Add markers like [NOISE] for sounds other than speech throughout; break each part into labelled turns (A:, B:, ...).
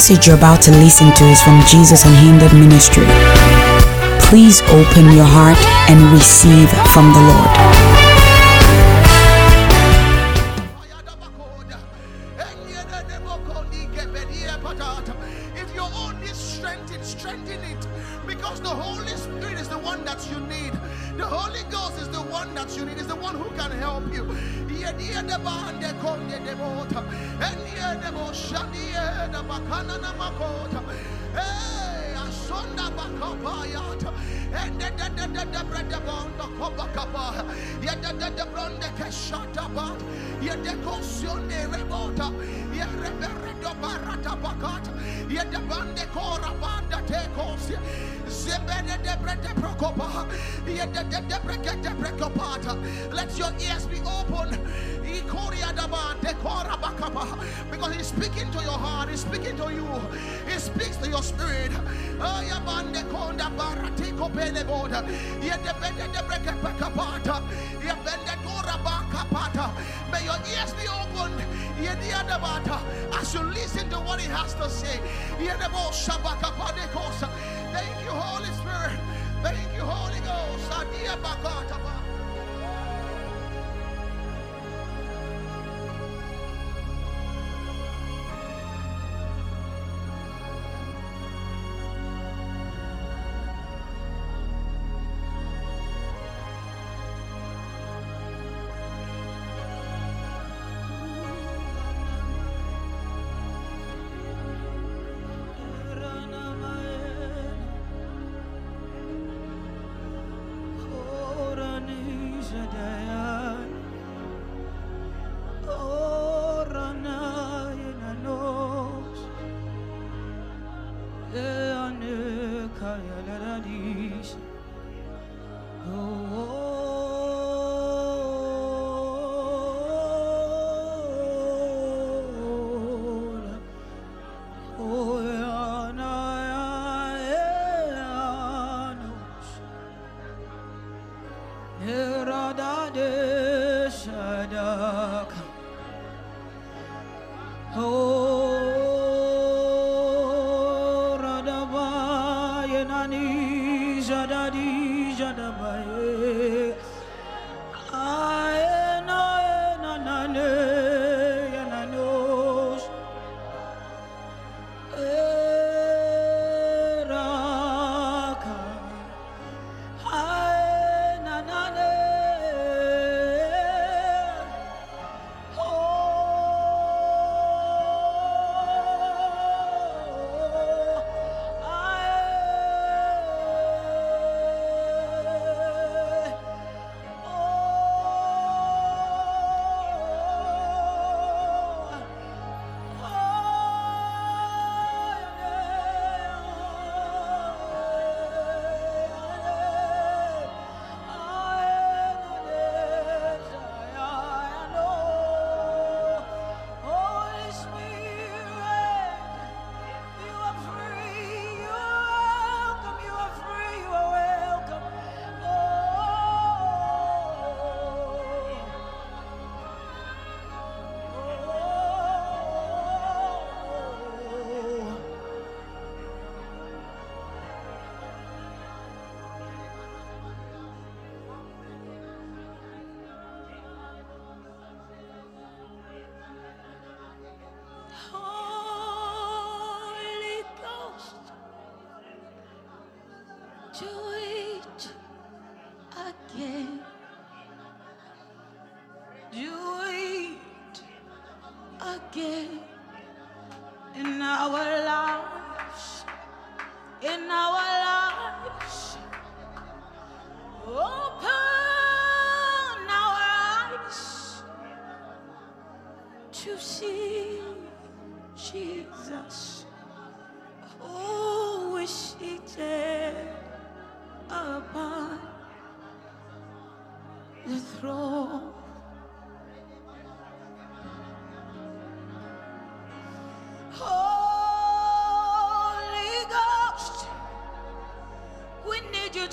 A: message you're about to listen to is from Jesus Unhindered Ministry. Please open your heart and receive from the Lord.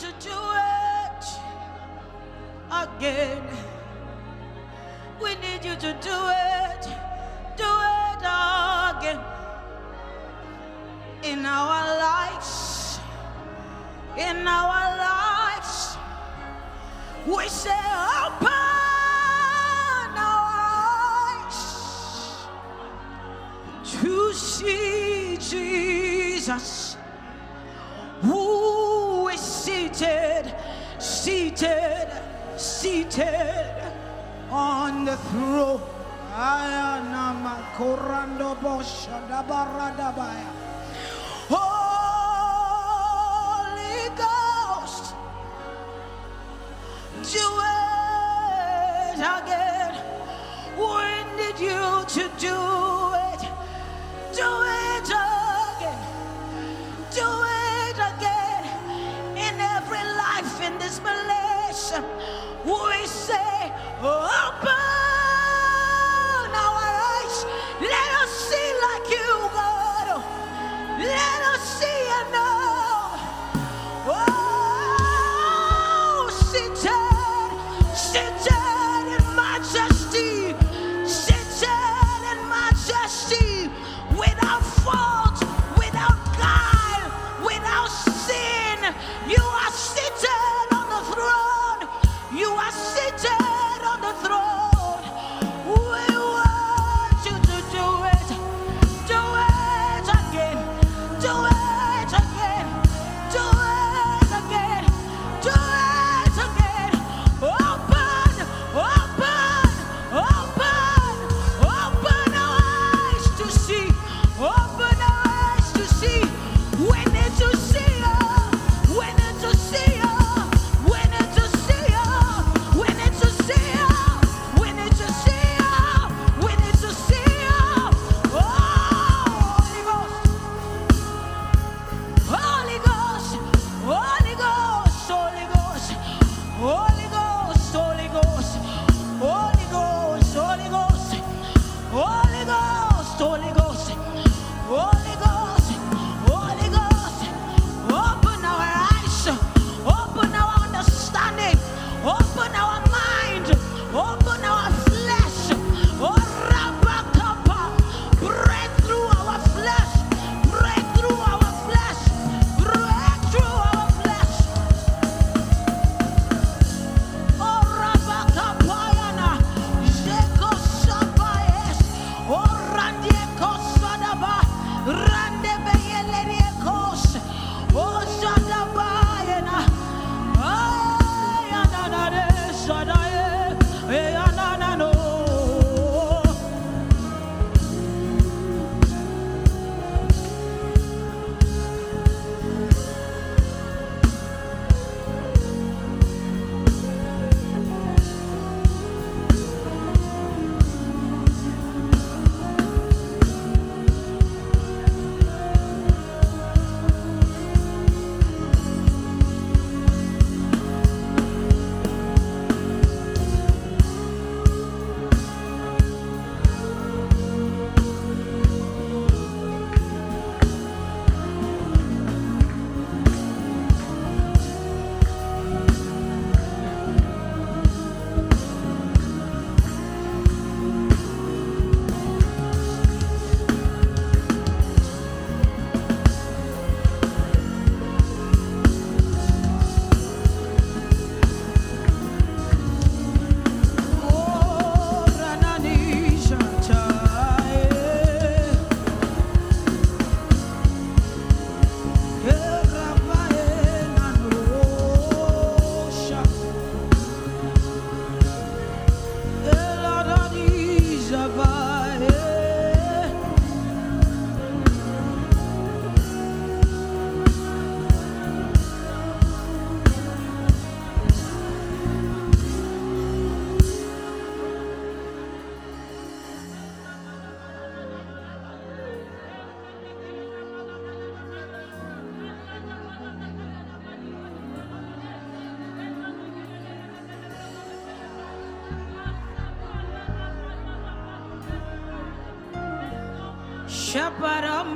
B: to do it again. We need you to
C: do it, do it again in our lives, in our lives. We
A: say, open our eyes to see. seated, seated on the throne. Ayana makorando bosha dabaradabaya. 啊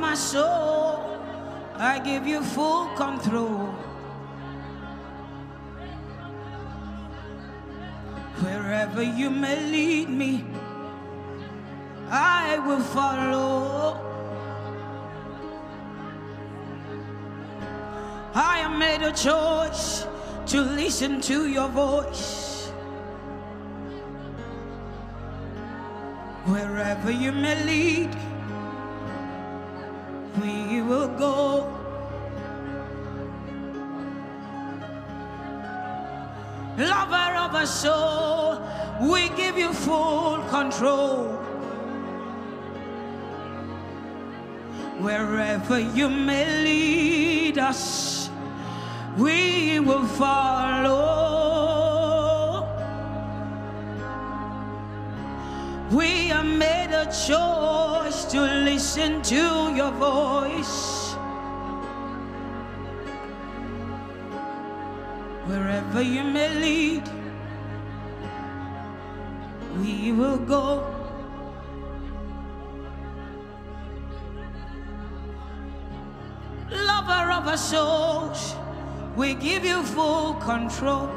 A: my soul. I give you full control. Wherever you may lead me, I will follow. I have made a choice to listen to your voice. Wherever you may lead we will go. Lover of our soul, we give you full control. Wherever you may lead us, we will follow. We have made a choice to listen to your voice. Wherever you may lead, we will go. Lover of our souls, we give you full control.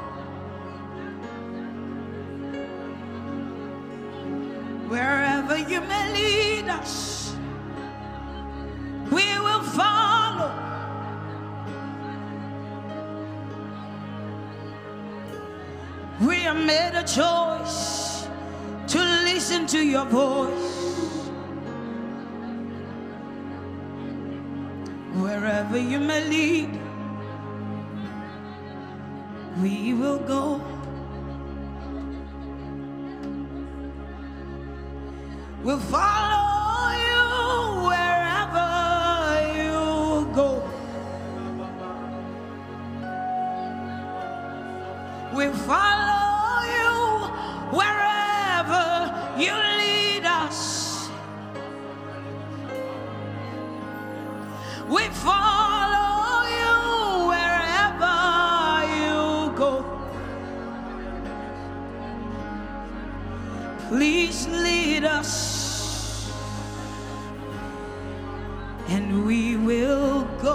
A: Wherever you may lead us, we will follow. We have made a choice to listen to your voice. Wherever you may lead, we will go. We'll follow you wherever you go. We'll follow you wherever you lead us. We follow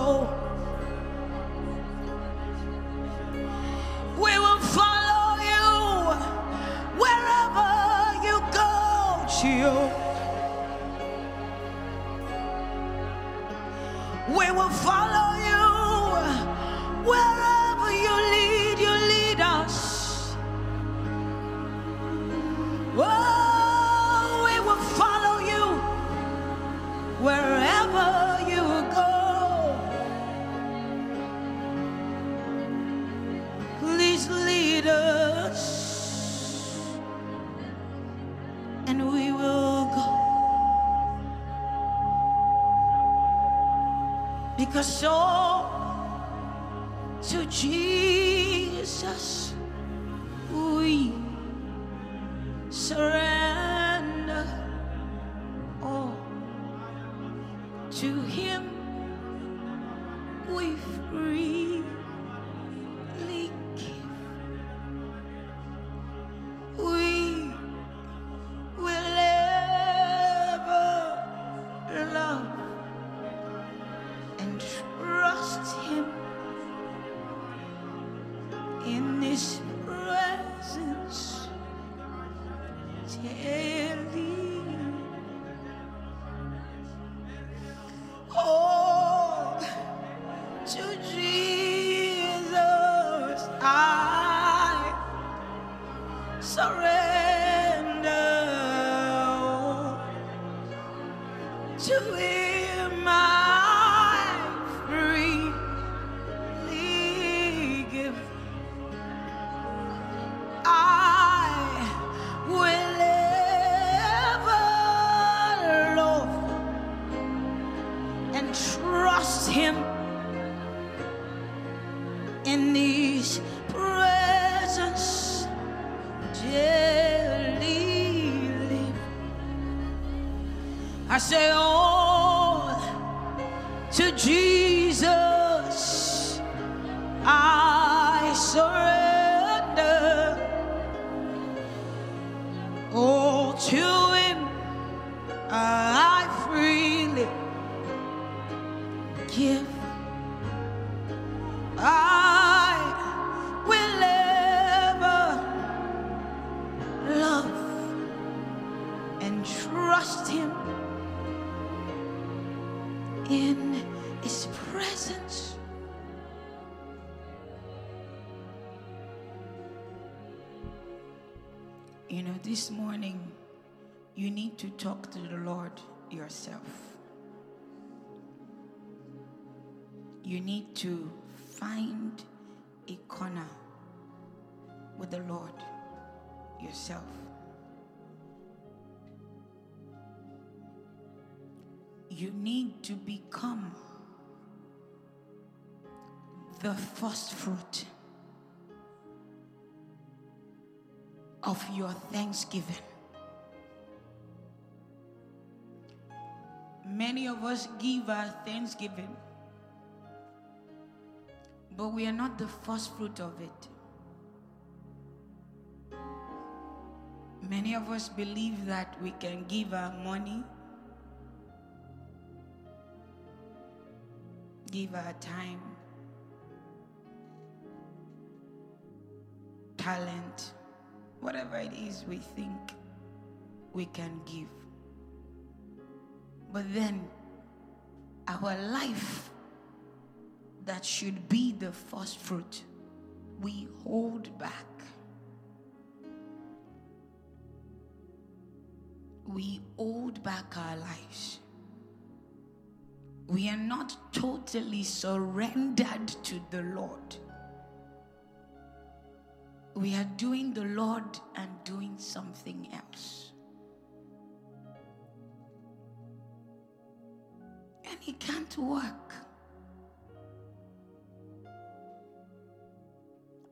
A: will Because so to Jesus. We surrender to him I freely give. I will ever love and trust him in his presence. You know, this morning you need to talk to the Lord yourself. You need to find a corner with the Lord yourself. You need to become the first fruit of your thanksgiving. Many of us give our thanksgiving, but we are not the first fruit of it. Many of us believe that we can give our money, give our time, talent, whatever it is we think we can give. But then our life that should be the first fruit, we hold back. We hold back our lives. We are not totally surrendered to the Lord we are doing the Lord and doing something else. It can't work.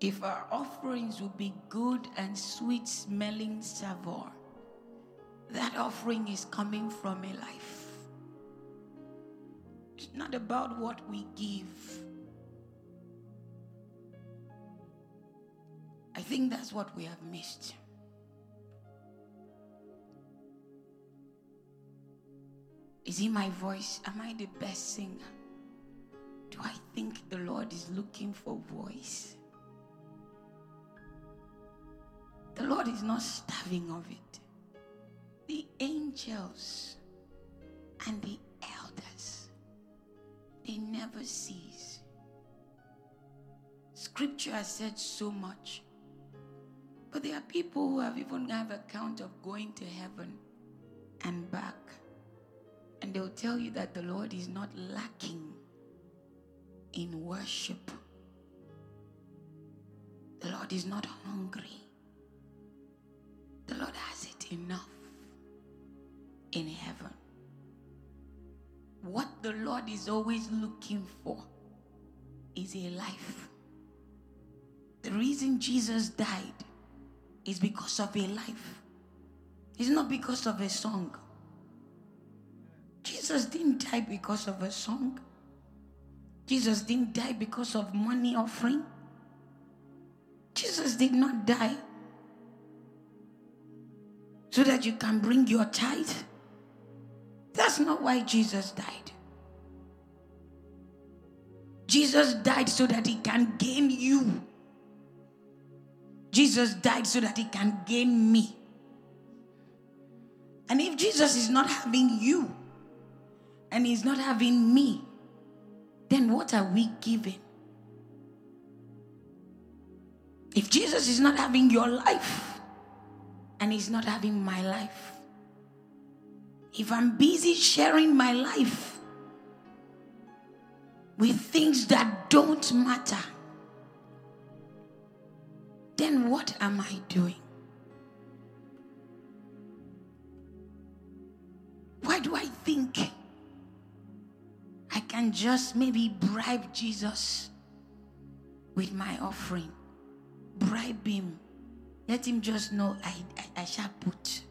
A: If our offerings will be good and sweet smelling savour, that offering is coming from a life. It's not about what we give. I think that's what we have missed. Is it my voice? Am I the best singer? Do I think the Lord is looking for voice? The Lord is not starving of it. The angels and the elders, they never cease. Scripture has said so much. But there are people who have even have a count of going to heaven and back. And they'll tell you that the Lord is not lacking in worship. The Lord is not hungry. The Lord has it enough in heaven. What the Lord is always looking for is a life. The reason Jesus died is because of a life. It's not because of a song. Jesus didn't die because of a song. Jesus didn't die because of money offering. Jesus did not die so that you can bring your tithe. That's not why Jesus died. Jesus died so that he can gain you. Jesus died so that he can gain me. And if Jesus is not having you and he's not having me, then what are we giving? If Jesus is not having your life and he's not having my life, if I'm busy sharing my life with things that don't matter, then what am I doing? Why do I think I can just maybe bribe Jesus with my offering? Bribe him. Let him just know I, I, I shall put.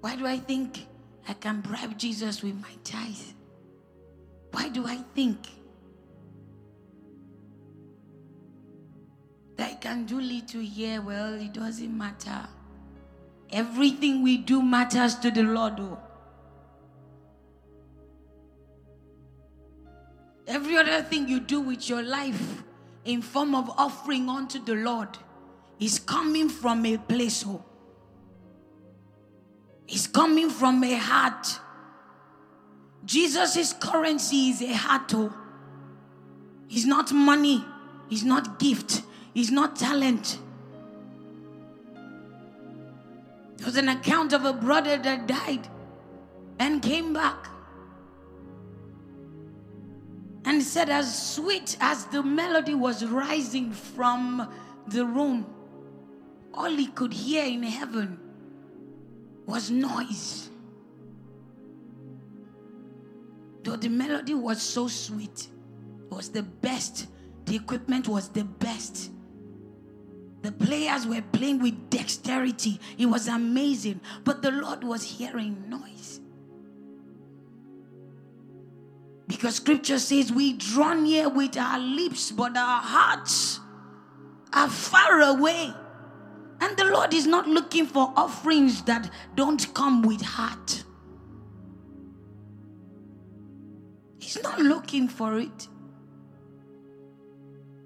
A: Why do I think I can bribe Jesus with my tithe? Why do I think that I can do little here. Well, it doesn't matter. Everything we do matters to the Lord. Oh. other thing you do with your life in form of offering unto the Lord is coming from a place hope. It's coming from a heart. Jesus' currency is a heart. Oh. It's not money. It's not gift. It's not talent. There was an account of a brother that died and came back. And said, as sweet as the melody was rising from the room, all he could hear in heaven was noise. Though the melody was so sweet, was the best, the equipment was the best. The players were playing with dexterity. It was amazing. But the Lord was hearing noise. Because scripture says we draw near with our lips, but our hearts are far away. And the Lord is not looking for offerings that don't come with heart. He's not looking for it.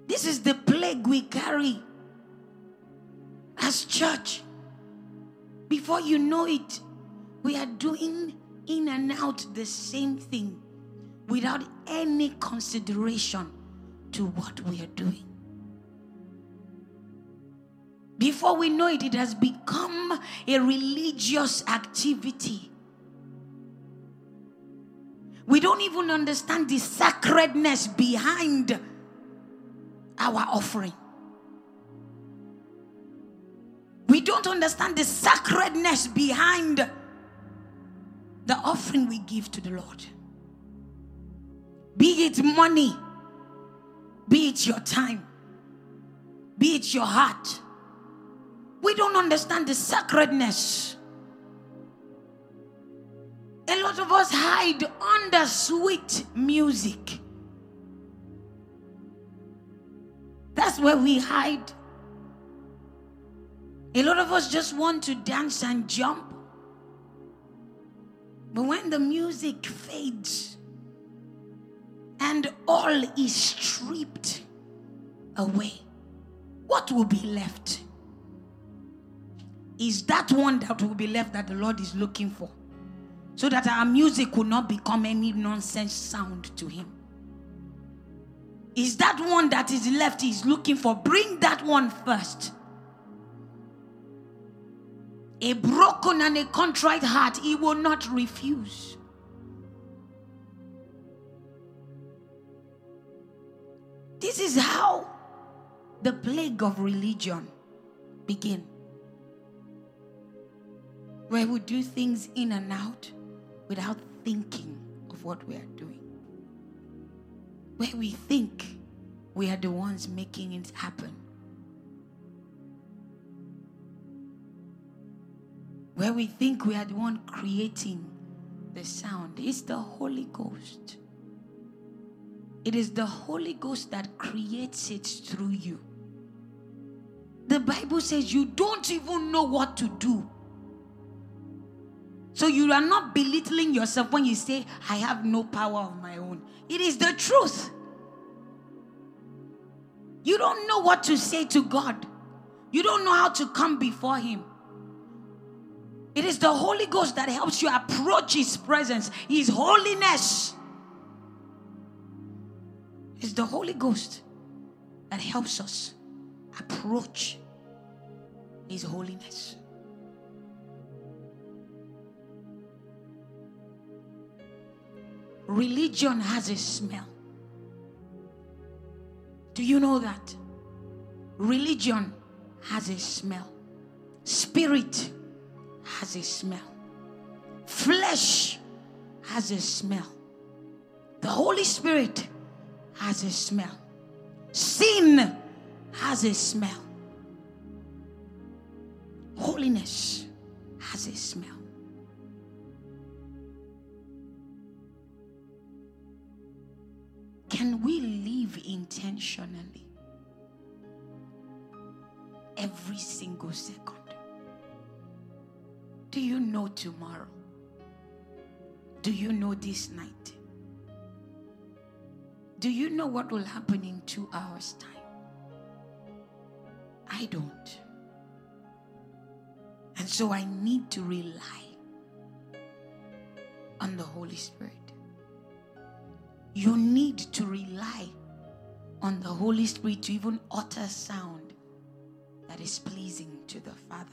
A: This is the plague we carry as church. Before you know it, we are doing in and out the same thing without any consideration to what we are doing. Before we know it, it has become a religious activity. We don't even understand the sacredness behind our offering. We don't understand the sacredness behind the offering we give to the Lord. Be it money, be it your time, be it your heart. We don't understand the sacredness. A lot of us hide under sweet music. That's where we hide. A lot of us just want to dance and jump. But when the music fades and all is stripped away, what will be left? Is that one that will be left that the Lord is looking for? So that our music will not become any nonsense sound to Him. Is that one that is left He's looking for? Bring that one first. A broken and a contrite heart, he will not refuse. This is how the plague of religion begin. Where we do things in and out without thinking of what we are doing. Where we think we are the ones making it happen. where we think we are the one creating the sound. It's the Holy Ghost. It is the Holy Ghost that creates it through you. The Bible says you don't even know what to do. So you are not belittling yourself when you say, I have no power of my own. It is the truth. You don't know what to say to God, you don't know how to come before Him. It is the Holy Ghost that helps you approach His presence, His holiness. It's the Holy Ghost that helps us approach His holiness. Religion has a smell. Do you know that? Religion has a smell. Spirit has a smell. Flesh has a smell. The Holy Spirit has a smell. Sin has a smell. Holiness has a smell. Can we live intentionally every single second? Do you know tomorrow? Do you know this night? Do you know what will happen in two hours' time? I don't. And so I need to rely on the Holy Spirit. You need to rely on the Holy Spirit to even utter sound that is pleasing to the Father.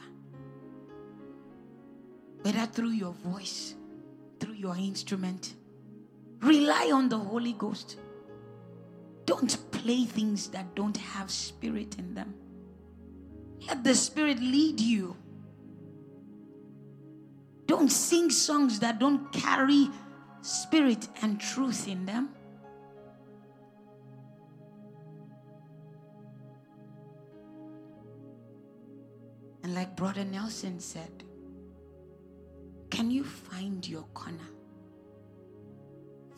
A: whether through your voice, through your instrument. Rely on the Holy Ghost. Don't play things that don't have spirit in them. Let the Spirit lead you. Don't sing songs that don't carry spirit and truth in them. And like Brother Nelson said, can you find your corner?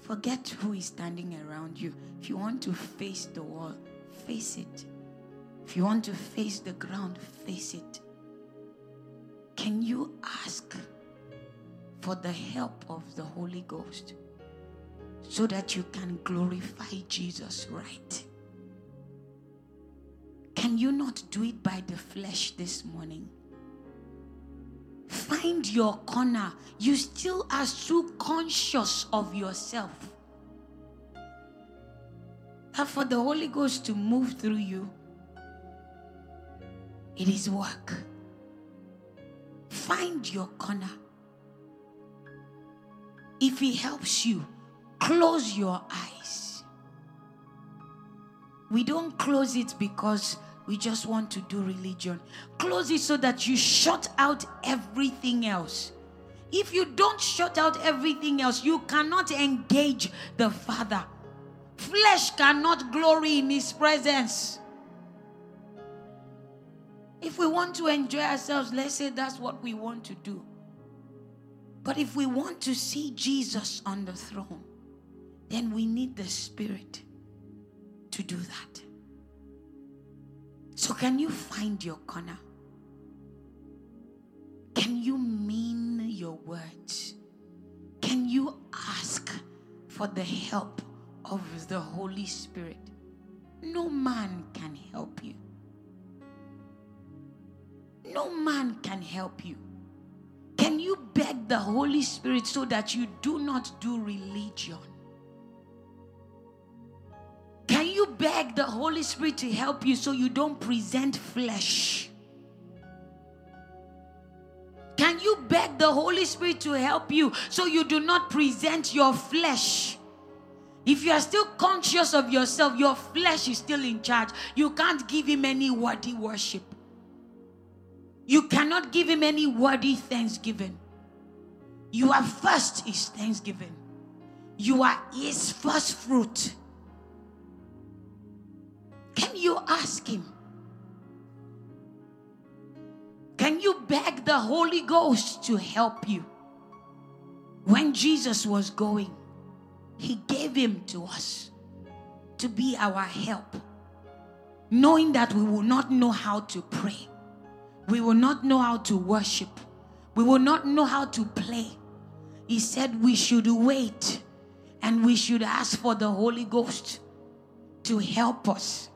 A: Forget who is standing around you. If you want to face the wall, face it. If you want to face the ground, face it. Can you ask for the help of the Holy Ghost so that you can glorify Jesus right? Can you not do it by the flesh this morning? Find your corner. You still are so conscious of yourself. That for the Holy Ghost to move through you, it is work. Find your corner. If He helps you, close your eyes. We don't close it because we just want to do religion. Close it so that you shut out everything else. If you don't shut out everything else, you cannot engage the Father. Flesh cannot glory in His presence. If we want to enjoy ourselves, let's say that's what we want to do. But if we want to see Jesus on the throne, then we need the Spirit to do that. So, can you find your corner? Can you mean your words? Can you ask for the help of the Holy Spirit? No man can help you. No man can help you. Can you beg the Holy Spirit so that you do not do religion? You beg the Holy Spirit to help you so you don't present flesh? Can you beg the Holy Spirit to help you so you do not present your flesh? If you are still conscious of yourself, your flesh is still in charge. You can't give him any worthy worship. You cannot give him any worthy thanksgiving. You are first is thanksgiving. You are his first fruit. Can you ask him? Can you beg the Holy Ghost to help you? When Jesus was going, he gave him to us to be our help, knowing that we will not know how to pray, we will not know how to worship, we will not know how to play. He said we should wait and we should ask for the Holy Ghost to help us.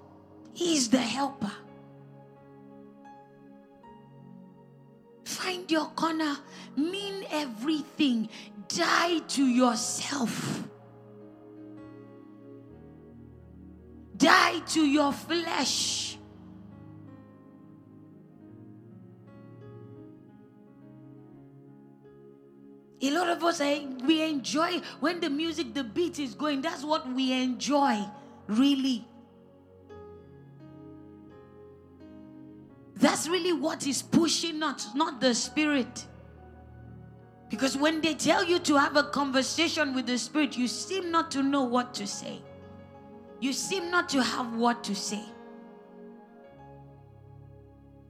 A: He's the helper. Find your corner, mean everything, die to yourself. Die to your flesh. A lot of us, eh, we enjoy when the music, the beat is going. That's what we enjoy, really. That's really what is pushing us, not the spirit. Because when they tell you to have a conversation with the spirit, you seem not to know what to say. You seem not to have what to say.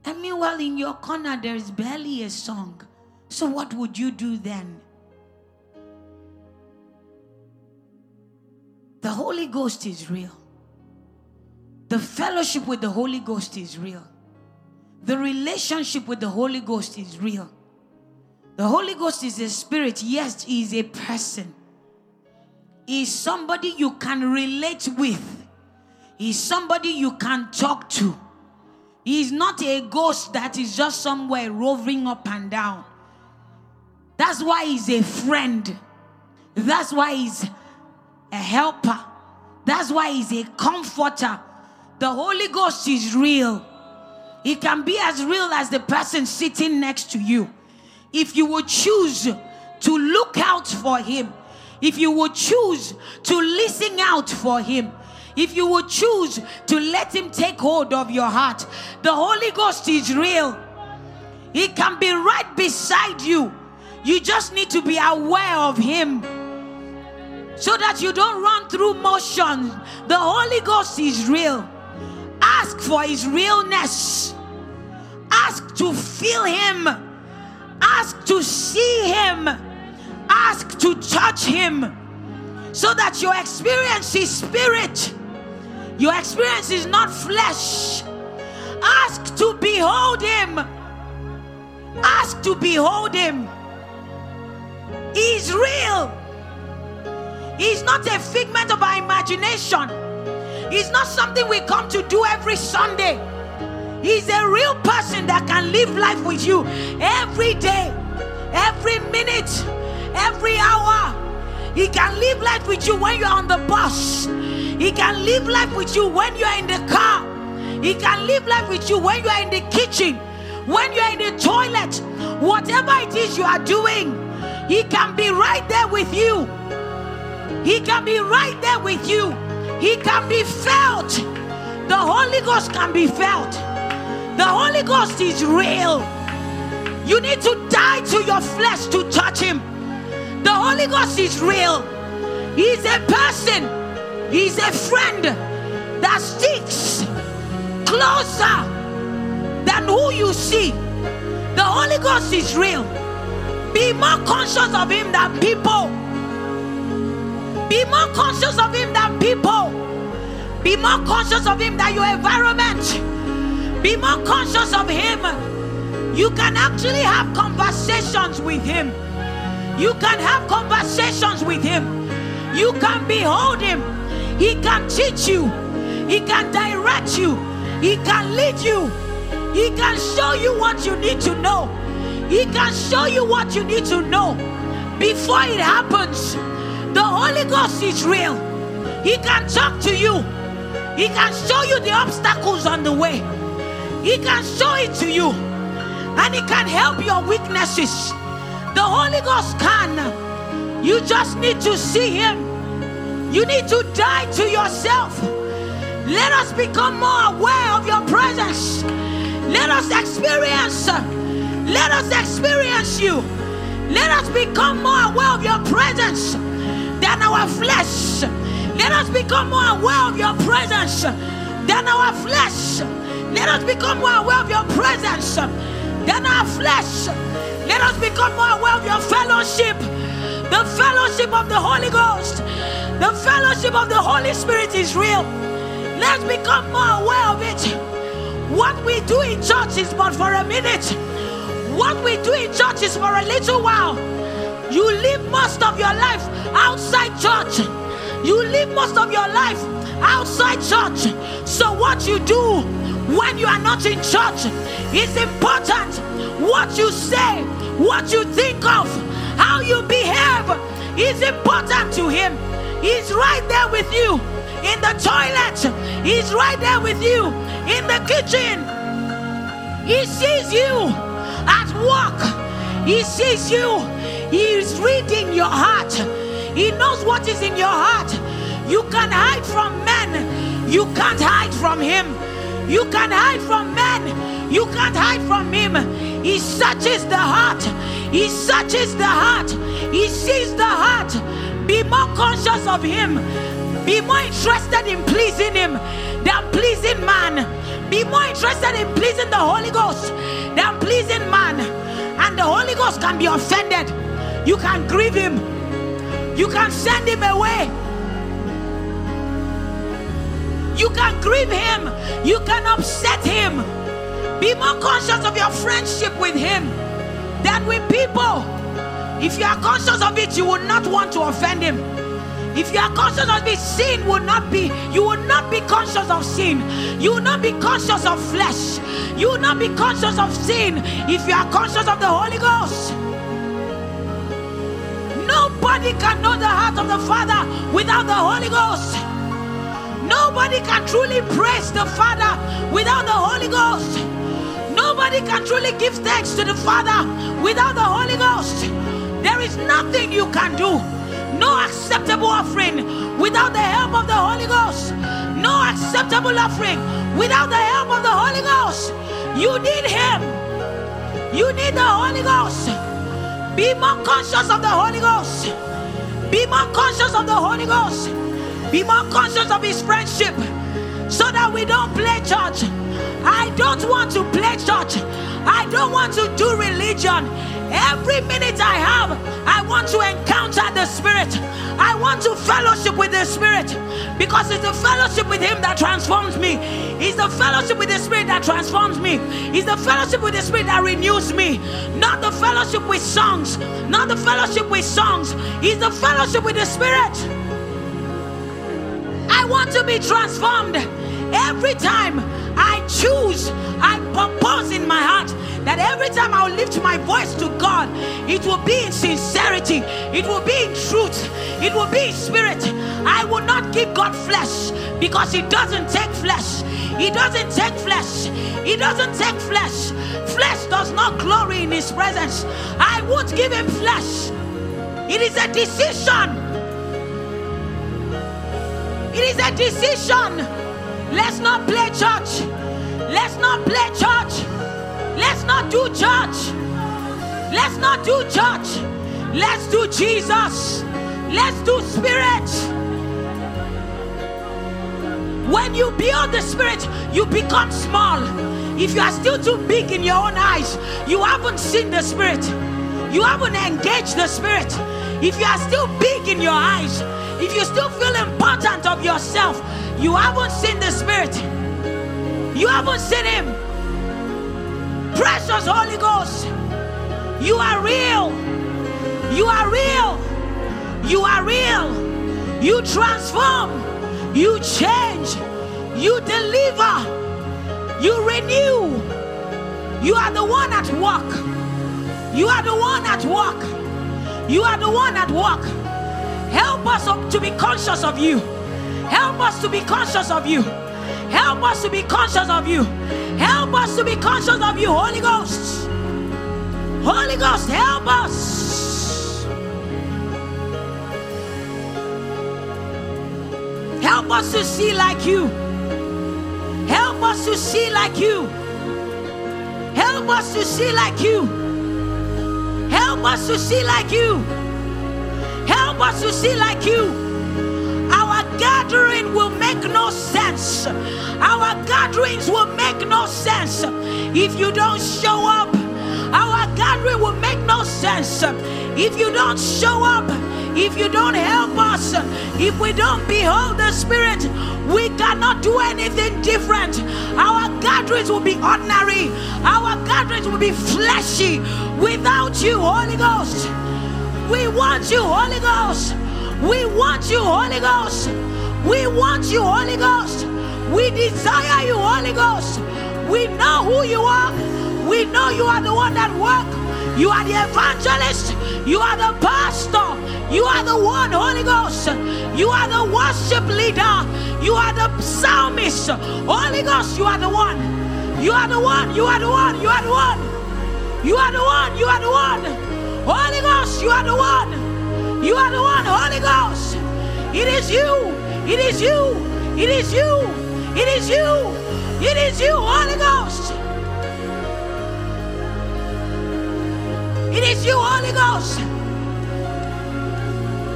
A: And meanwhile, in your corner, there is barely a song. So, what would you do then? The Holy Ghost is real. The fellowship with the Holy Ghost is real. The relationship with the Holy Ghost is real. The Holy Ghost is a spirit, yes, he is a person. He is somebody you can relate with, he is somebody you can talk to. He is not a ghost that is just somewhere roving up and down. That's why he's a friend. That's why he's a helper. That's why he's a comforter. The Holy Ghost is real. It can be as real as the person sitting next to you. if you would choose to look out for Him, if you would choose to listen out for Him, if you would choose to let Him take hold of your heart, the Holy Ghost is real. He can be right beside you. You just need to be aware of Him so that you don't run through motion. The Holy Ghost is real. Ask for His realness, ask to feel Him, ask to see Him, ask to touch Him so that your experience is spirit, your experience is not flesh. Ask to behold Him. Ask to behold Him. He's real. He's not a figment of our imagination. He's not something we come to do every Sunday. He's a real person that can live life with you every day, every minute, every hour. He can live life with you when you're on the bus. He can live life with you when you're in the car. He can live life with you when you're in the kitchen, when you're in the toilet. Whatever it is you are doing, He can be right there with you. He can be right there with you. He can be felt. The Holy Ghost can be felt. The Holy Ghost is real. You need to die to your flesh to touch Him. The Holy Ghost is real. He's a person, He's a friend that sticks closer than who you see. The Holy Ghost is real. Be more conscious of Him than people. Be more conscious of Him than people. Be more conscious of Him than your environment. Be more conscious of Him. You can actually have conversations with Him. You can have conversations with Him. You can behold Him. He can teach you. He can direct you. He can lead you. He can show you what you need to know. He can show you what you need to know before it happens. The Holy Ghost is real. He can talk to you. He can show you the obstacles on the way. He can show it to you. And He can help your weaknesses. The Holy Ghost can. You just need to see Him. You need to die to yourself. Let us become more aware of your presence. Let us experience. Let us experience you. Let us become more aware of your presence than our flesh. Let us become more aware of your presence than our flesh. Let us become more aware of your presence than our flesh. Let us become more aware of your fellowship, the fellowship of the Holy Ghost, the fellowship of the Holy Spirit is real. Let's become more aware of it. What we do in church is but for a minute. What we do in church is for a little while. You live most of your life outside church. You live most of your life outside church. So, what you do when you are not in church is important. What you say, what you think of, how you behave is important to Him. He's right there with you in the toilet, He's right there with you in the kitchen. He sees you at work, He sees you he is reading your heart. He knows what is in your heart. You can hide from men. You can't hide from him. You can hide from men. You can't hide from him. He searches the heart. He searches the heart. He sees the heart. Be more conscious of him. Be more interested in pleasing him than pleasing man. Be more interested in pleasing the Holy Ghost than pleasing man. And the Holy Ghost can be offended you can grieve him. You can send him away. You can grieve him. You can upset him. Be more conscious of your friendship with him than with people. If you are conscious of it, you will not want to offend him. If you are conscious of it, sin will not be, you will not be conscious of sin. You will not be conscious of flesh. You will not be conscious of sin if you are conscious of the Holy Ghost. Nobody can know the heart of the Father without the Holy Ghost. Nobody can truly praise the Father without the Holy Ghost. Nobody can truly give thanks to the Father without the Holy Ghost. There is nothing you can do. No acceptable offering without the help of the Holy Ghost. No acceptable offering without the help of the Holy Ghost. You need Him. You need the Holy Ghost. Be more conscious of the Holy Ghost. Be more conscious of the Holy Ghost. Be more conscious of His friendship so that we don't play church. I don't want to play church. I don't want to do religion. Every minute I have, I want to encounter the Spirit. I want to fellowship with the Spirit because it's the fellowship with Him that transforms me. It's the fellowship with the Spirit that transforms me. It's the fellowship with the Spirit that renews me. Not the fellowship with songs, not the fellowship with songs. It's the fellowship with the Spirit. I want to be transformed every time I choose, I purpose in my heart that every time I'll lift my voice to God, it will be in sincerity, it will be in truth, it will be in spirit. I will not give God flesh because He doesn't take flesh. He doesn't take flesh. He doesn't take flesh. Flesh does not glory in His presence. I won't give Him flesh. It is a decision. It is a decision. Let's not play church. Let's not play church. Let's not do church. Let's not do church. Let's do Jesus. Let's do spirit. When you build the spirit, you become small. If you are still too big in your own eyes, you haven't seen the spirit. You haven't engaged the spirit. If you are still big in your eyes, if you still feel important of yourself, you haven't seen the spirit. You haven't seen him. Precious Holy Ghost, you are real. You are real. You are real. You transform. You change. You deliver. You renew. You are the one at work. You are the one at work. You are the one at work. Help us to be conscious of you. Help us to be conscious of you. Help us to be conscious of you. Help us to be conscious of you, Holy Ghost. Holy Ghost, help us. Help us to see like you. Help us to see like you. Help us to see like you. Help us to see like you. Help us to see like you gathering will make no sense. Our gatherings will make no sense if you don't show up. Our gathering will make no sense if you don't show up. If you don't help us, if we don't behold the Spirit, we cannot do anything different. Our gatherings will be ordinary, our gatherings will be fleshy without you, Holy Ghost. We want you, Holy Ghost. We want you, Holy Ghost. We want you, Holy Ghost. We desire you, Holy Ghost. We know who you are. We know you are the one that work. You are the evangelist. You are the pastor. You are the one, Holy Ghost. You are the worship leader. You are the psalmist. Holy Ghost, you are the one. You are the one. You are the one. You are the one. You are the one. You are the one. Holy Ghost, you are the one. You are the one, Holy Ghost. It is you. It is you. It is you. It is you. It is you, Holy Ghost. It is you, Holy Ghost.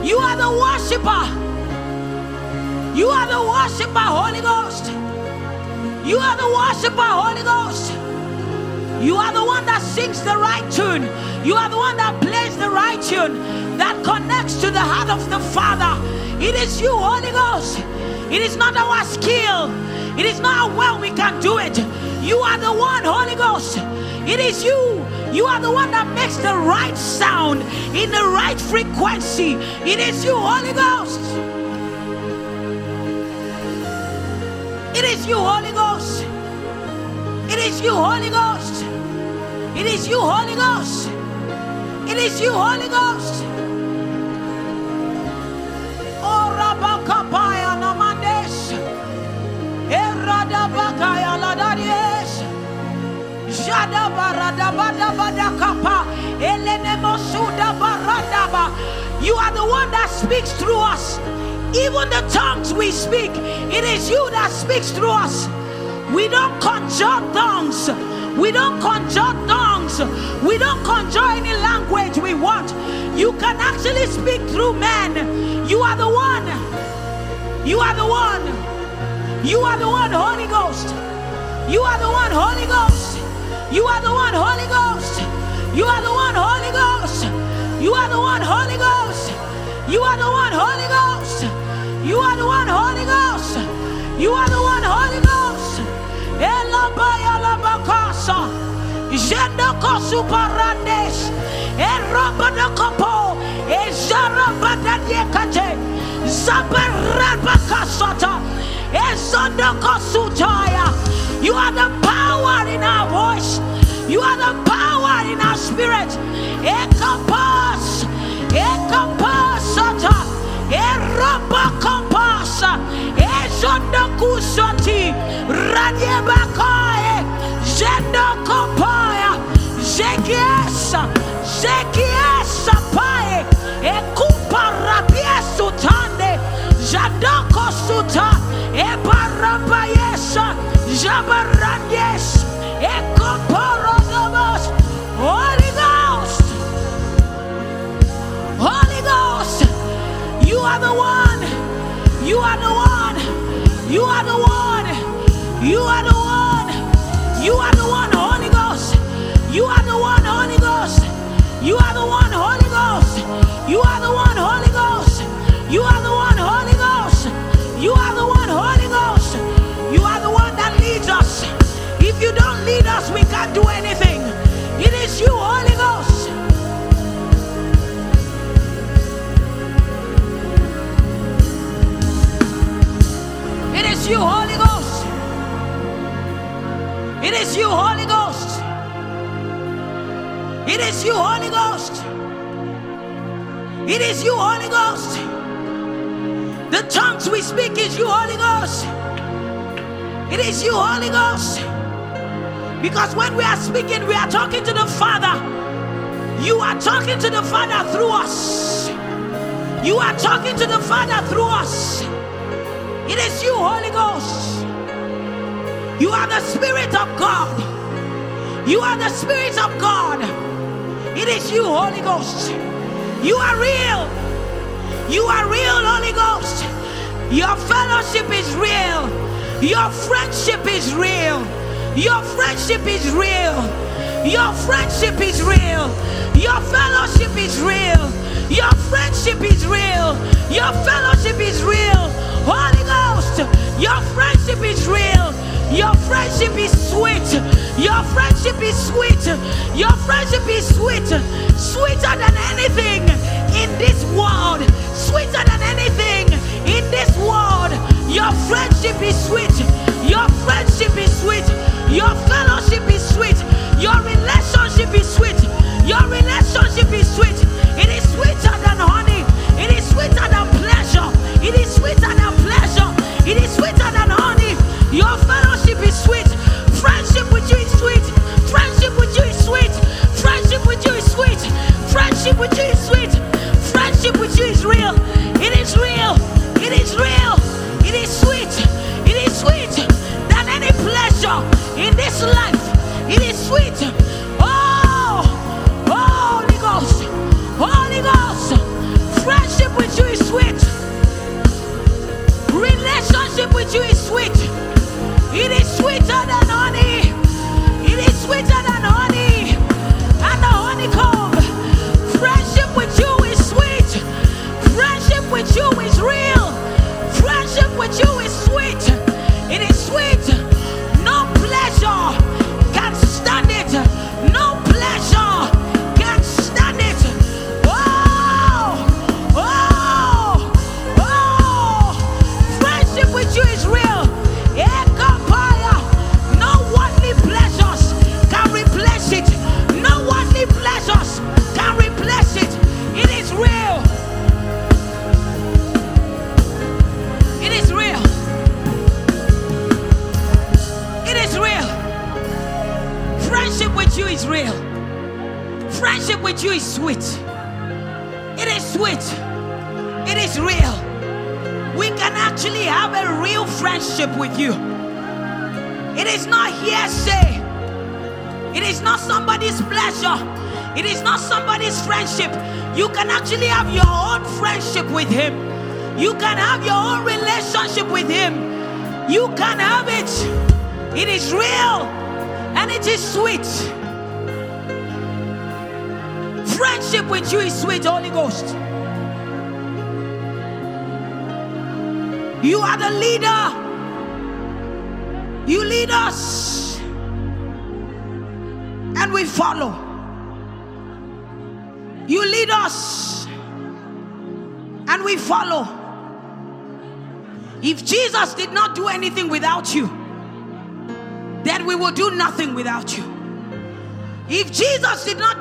A: You are the worshiper. You are the worshiper, Holy Ghost. You are the worshiper, Holy Ghost. You are the one that sings the right tune. You are the one that plays the right tune that connects to the heart of the Father. It is you, Holy Ghost. It is not our skill. It is not how well we can do it. You are the one, Holy Ghost. It is you. You are the one that makes the right sound in the right frequency. It is you, Holy Ghost. It is you, Holy Ghost. It is you, Holy Ghost. It is you, Holy Ghost. It is you, Holy Ghost. You are the one that speaks through us. Even the tongues we speak, it is you that speaks through us. We don't conjure tongues. We don't conjure tongues. We don't conjure any language we want. You can actually speak through men. You are the one. You are the one. You are the one, Holy Ghost. You are the one, Holy Ghost. You are the one, Holy Ghost. You are the one, Holy Ghost. You are the one, Holy Ghost. You are the one, Holy Ghost. You are the one, Holy Ghost. You are the one, Holy Ghost. Elabaya labakasa. Jendoko superandes. Erobadakopo. Ezarabadadiekate. Zabarabakasata. Ezondokosutaya. You are the power in our voice. You are the power in our spirit. Ekapas. Ekapasata. Erobakapasa. Ezondokusati. Radiebakae. Zendokopaya. Zekiesa. Pae. Jadoko suta. Ebaramba yesa. Jabarandes. Ekoporodomos. Holy Ghost. Holy Ghost. You are the one. You are the one. You are the one. You are the one. You are the one, Holy Ghost. You are the one, Holy Ghost. You are the one, Holy Ghost. You are the one, us, we can't do anything. It is you, Holy Ghost. It is you, Holy Ghost. It is you, Holy Ghost. It is you, Holy Ghost. It is you, Holy Ghost. The tongues we speak is you, Holy Ghost. It is you, Holy Ghost. Because when we are speaking, we are talking to the Father. You are talking to the Father through us. You are talking to the Father through us. It is you, Holy Ghost. You are the Spirit of God. You are the Spirit of God. It is you, Holy Ghost. You are real. You are real, Holy Ghost. Your fellowship is real. Your friendship is real. Your friendship is real. Your friendship is real. Your fellowship is real. Your friendship is real. Your fellowship is real. Holy Ghost, your friendship is real. Your friendship is sweet. Your friendship is sweet. Your friendship is sweet. Sweeter than anything in this world. Sweeter than anything in this world. Your friendship is sweet. Your friendship is sweet. Your fellowship is sweet. Your relationship is sweet. Your relationship is sweet. It is sweeter than honey. It is sweeter than pleasure. It is sweeter than pleasure. It is sweeter than honey. Your fellowship is sweet. Friendship with you is sweet. Friendship with you is real. It is real. It is real. It is sweet. It is sweet than any pleasure in this life.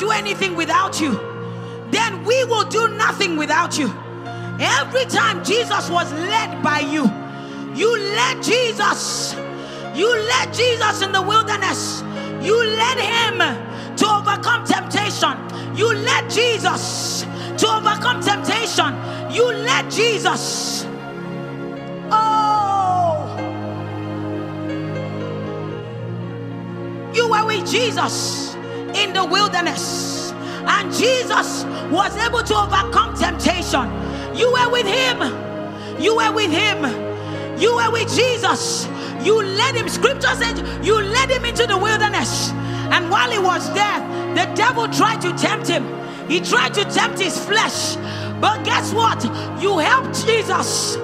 A: Do anything without you, then we will do nothing without you. Every time Jesus was led by you, you led Jesus. You led Jesus in the wilderness. You led him to overcome temptation. You led Jesus to overcome temptation. You led Jesus. Oh, you were with Jesus wilderness, and Jesus was able to overcome temptation. You were with him. You were with him. You were with Jesus. You led him. Scripture said you led him into the wilderness. And while he was there, the devil tried to tempt him. He tried to tempt his flesh. But guess what? You helped Jesus.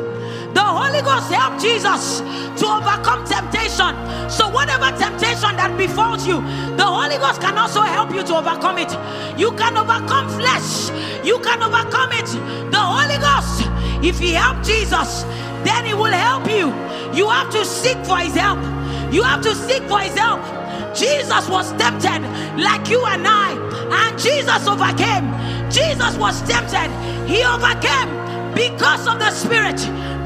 A: The Holy Ghost helped Jesus to overcome temptation. So, whatever temptation that befalls you, the Holy Ghost can also help you to overcome it. You can overcome flesh, you can overcome it. The Holy Ghost, if He helped Jesus, then He will help you. You have to seek for His help. You have to seek for His help. Jesus was tempted like you and I, and Jesus overcame. Jesus was tempted, He overcame because of the Spirit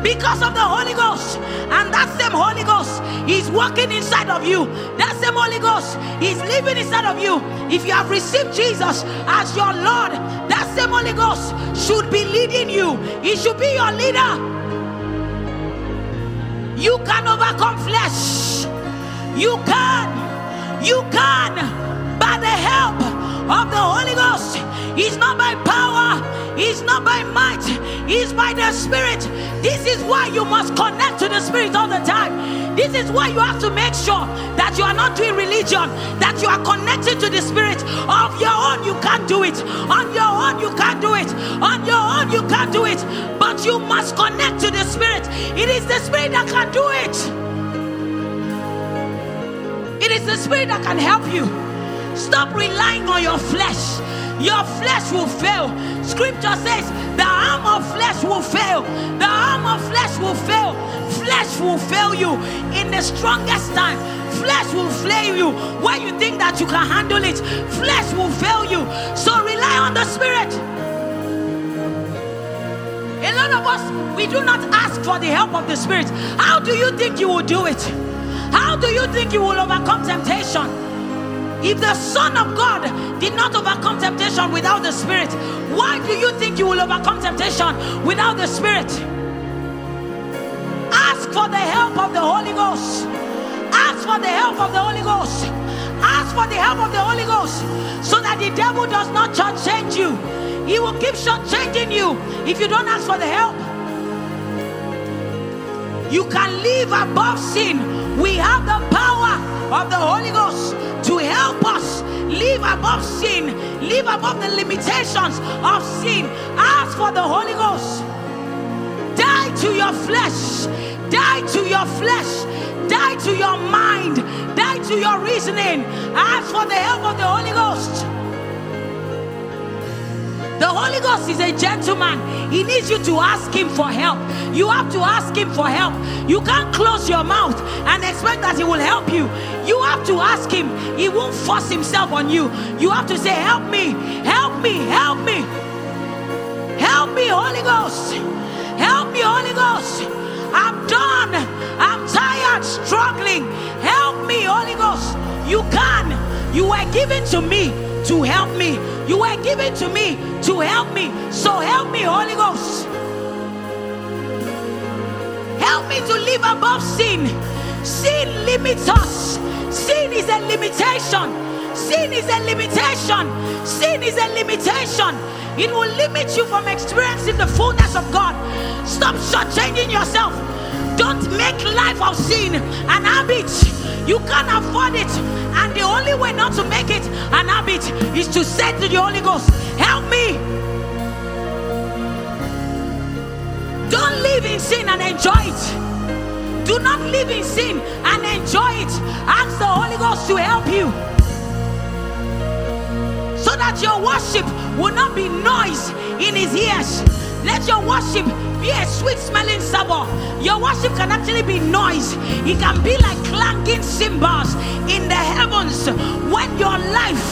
A: because of the Holy Ghost. And that same Holy Ghost is working inside of you. That same Holy Ghost is living inside of you. If you have received Jesus as your Lord, that same Holy Ghost should be leading you. He should be your leader. You can overcome flesh. You can. You can. By the help of the Holy Ghost. It's not by power, it's not by might, it's by the Spirit. This is why you must connect to the Spirit all the time. This is why you have to make sure that you are not doing religion, that you are connected to the Spirit. Of your own, you can't do it. On your own, you can't do it. On your own, you can't do it. But you must connect to the Spirit. It is the Spirit that can do it. It is the Spirit that can help you. Stop relying on your flesh. Your flesh will fail. Scripture says the arm of flesh will fail. The arm of flesh will fail. Flesh will fail you in the strongest time. Flesh will fail you when you think that you can handle it. Flesh will fail you. So rely on the Spirit. A lot of us, we do not ask for the help of the Spirit. How do you think you will do it? How do you think you will overcome temptation? If the Son of God did not overcome temptation without the Spirit, why do you think you will overcome temptation without the Spirit? Ask for the help of the Holy Ghost. Ask for the help of the Holy Ghost. Ask for the help of the Holy Ghost so that the devil does not shortchange you. He will keep shortchanging you if you don't ask for the help. You can live above sin. We have the power of the Holy Ghost to help us live above sin, live above the limitations of sin. Ask for the Holy Ghost. Die to your flesh, die to your flesh, die to your mind, die to your reasoning. Ask for the help of the Holy Ghost. The Holy Ghost is a gentleman. He needs you to ask Him for help. You have to ask Him for help. You can't close your mouth and expect that He will help you. You have to ask Him. He won't force Himself on you. You have to say, Help me, help me, help me. Help me, Holy Ghost. Help me, Holy Ghost. I'm done. I'm tired, struggling. Help me, Holy Ghost. You can. You were given to me to help me. You were given to me to help me. So help me, Holy Ghost. Help me to live above sin. Sin limits us, sin is a limitation. Sin is a limitation. Sin is a limitation. It will limit you from experiencing the fullness of God. Stop shortchanging yourself. Don't make life of sin an habit. You can't afford it. And the only way not to make it an habit is to say to the Holy Ghost, Help me. Don't live in sin and enjoy it. Do not live in sin and enjoy it. Ask the Holy Ghost to help you. So that your worship will not be noise in his ears. Let your worship be a sweet smelling savour. Your worship can actually be noise. It can be like clanking cymbals in the heavens when your life,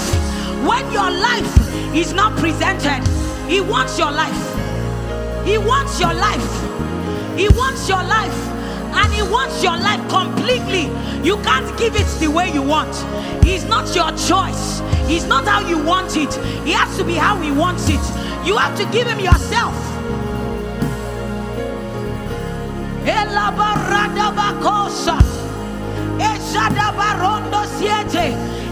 A: when your life is not presented. He wants your life. He wants your life. He wants your life. And he wants your life completely. You can't give it the way you want. It's not your choice. It's not how you want it. It has to be how he wants it. You have to give him yourself.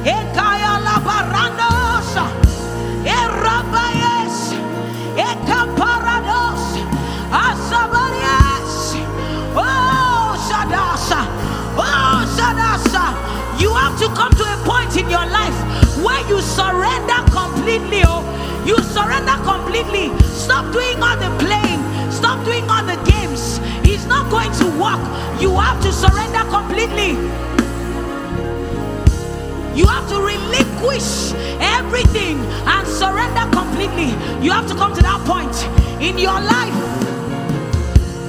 A: Ekaya la barandosa. You surrender completely. Oh, you surrender completely. Stop doing all the playing. Stop doing all the games. It's not going to work. You have to surrender completely. You have to relinquish everything and surrender completely. You have to come to that point in your life.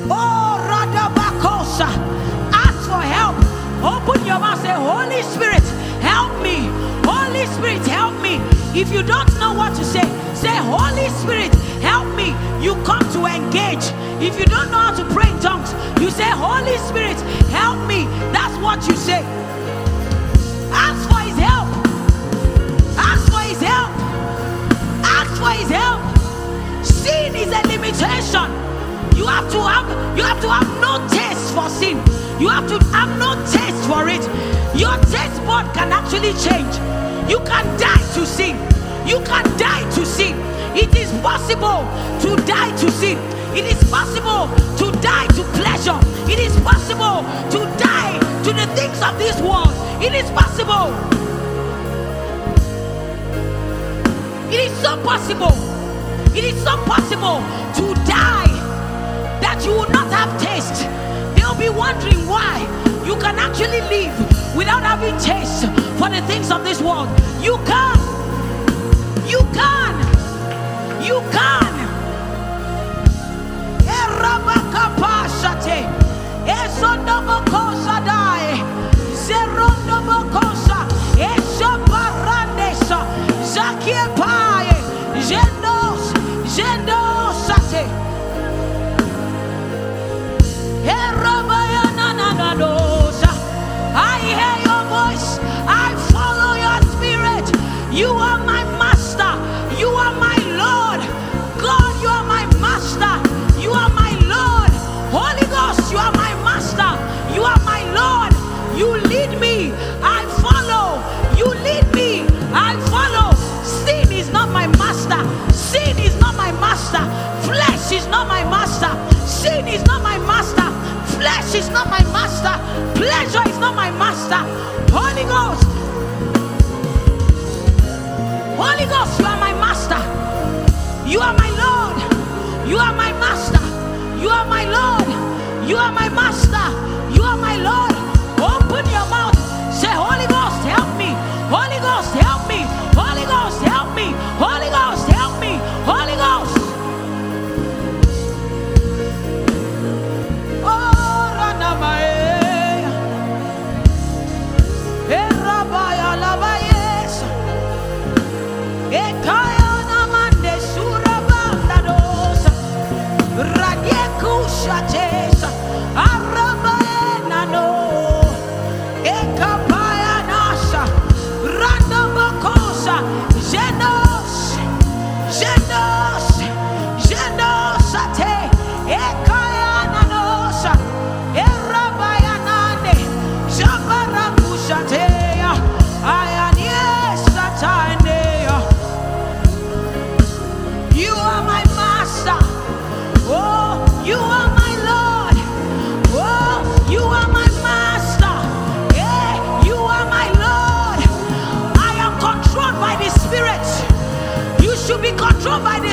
A: Oh, Radabakosa. Ask for help. Open your mouth. Say, Holy Spirit, help me. Holy Spirit, help me. If you don't know what to say, say, Holy Spirit, help me. You come to engage. If you don't know how to pray in tongues, you say, Holy Spirit, help me. That's what you say. Ask for his help. Ask for his help. Ask for his help. Sin is a limitation. You have to have you have to have no taste for sin. You have to have no taste for it. Your taste bud can actually change. You can die to sin. You can die to sin. It is possible to die to sin. It is possible to die to pleasure. It is possible to die to the things of this world. It is possible. It is so possible. It is so possible to die that you will not have taste. They'll be wondering why you can actually live without having taste for the things of this world. You can. You can. You can. I hear your voice. I follow your spirit. You be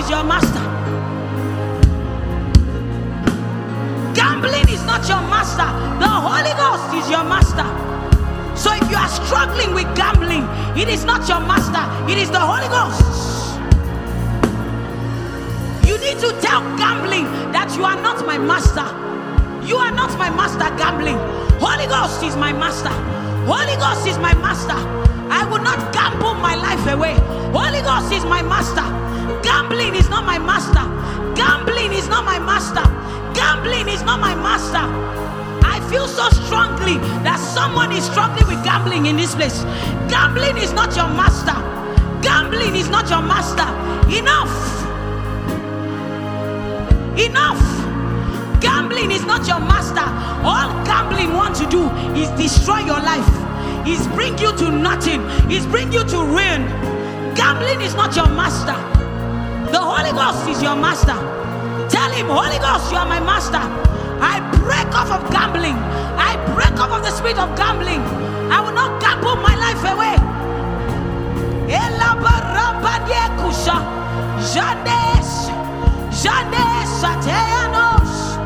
A: is your master. Gambling is not your master. The Holy Ghost is your master. So if you are struggling with gambling, it is not your master, it is the Holy Ghost. You need to tell gambling that you are not my master. You are not my master gambling. Holy Ghost is my master. Holy Ghost is my master. I will not gamble my life away. Holy Ghost is my master. Gambling is not my master. Gambling is not my master. Gambling is not my master. I feel so strongly that someone is struggling with gambling in this place. Gambling is not your master. Gambling is not your master. Enough. Enough. Gambling is not your master. All gambling want to do is destroy your life. Is bring you to nothing. Is bring you to ruin. Gambling is not your master. Holy Ghost is your master. Tell him, Holy Ghost, you are my master. I break off of gambling. I break off of the spirit of gambling. I will not gamble my life away. Janes. Janes Sateanos.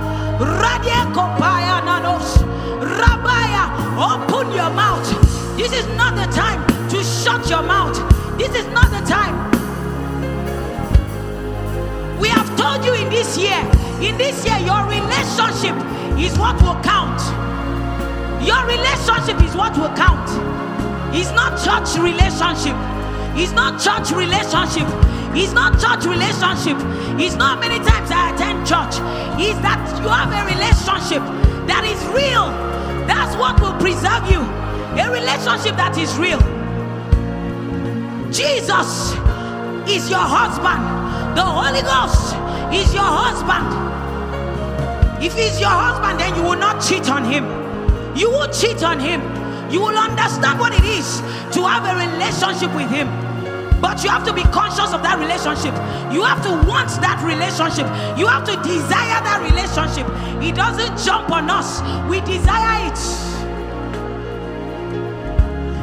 A: Radiekopayananos. Rabaya, open your mouth. This is not the time to shut your mouth. This is not the time. Told you in this year, in this year, your relationship is what will count. Your relationship is what will count. It's not church relationship. It's not church relationship. It's not church relationship. It's not many times I attend church. It's that you have a relationship that is real. That's what will preserve you. A relationship that is real. Jesus is your husband. The Holy Ghost is your husband. If he's your husband, then you will not cheat on him. You will cheat on him. You will understand what it is to have a relationship with him. But you have to be conscious of that relationship. You have to want that relationship. You have to desire that relationship. It doesn't jump on us, we desire it.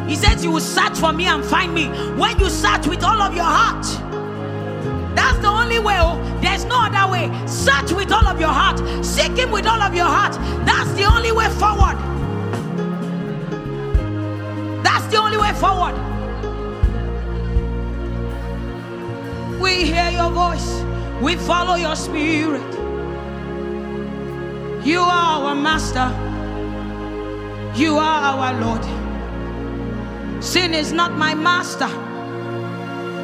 A: He says, You will search for me and find me when you search with all of your heart. That's the only way. Oh. There's no other way. Search with all of your heart. Seek Him with all of your heart. That's the only way forward. That's the only way forward. We hear your voice. We follow your spirit. You are our master. You are our Lord. Sin is not my master.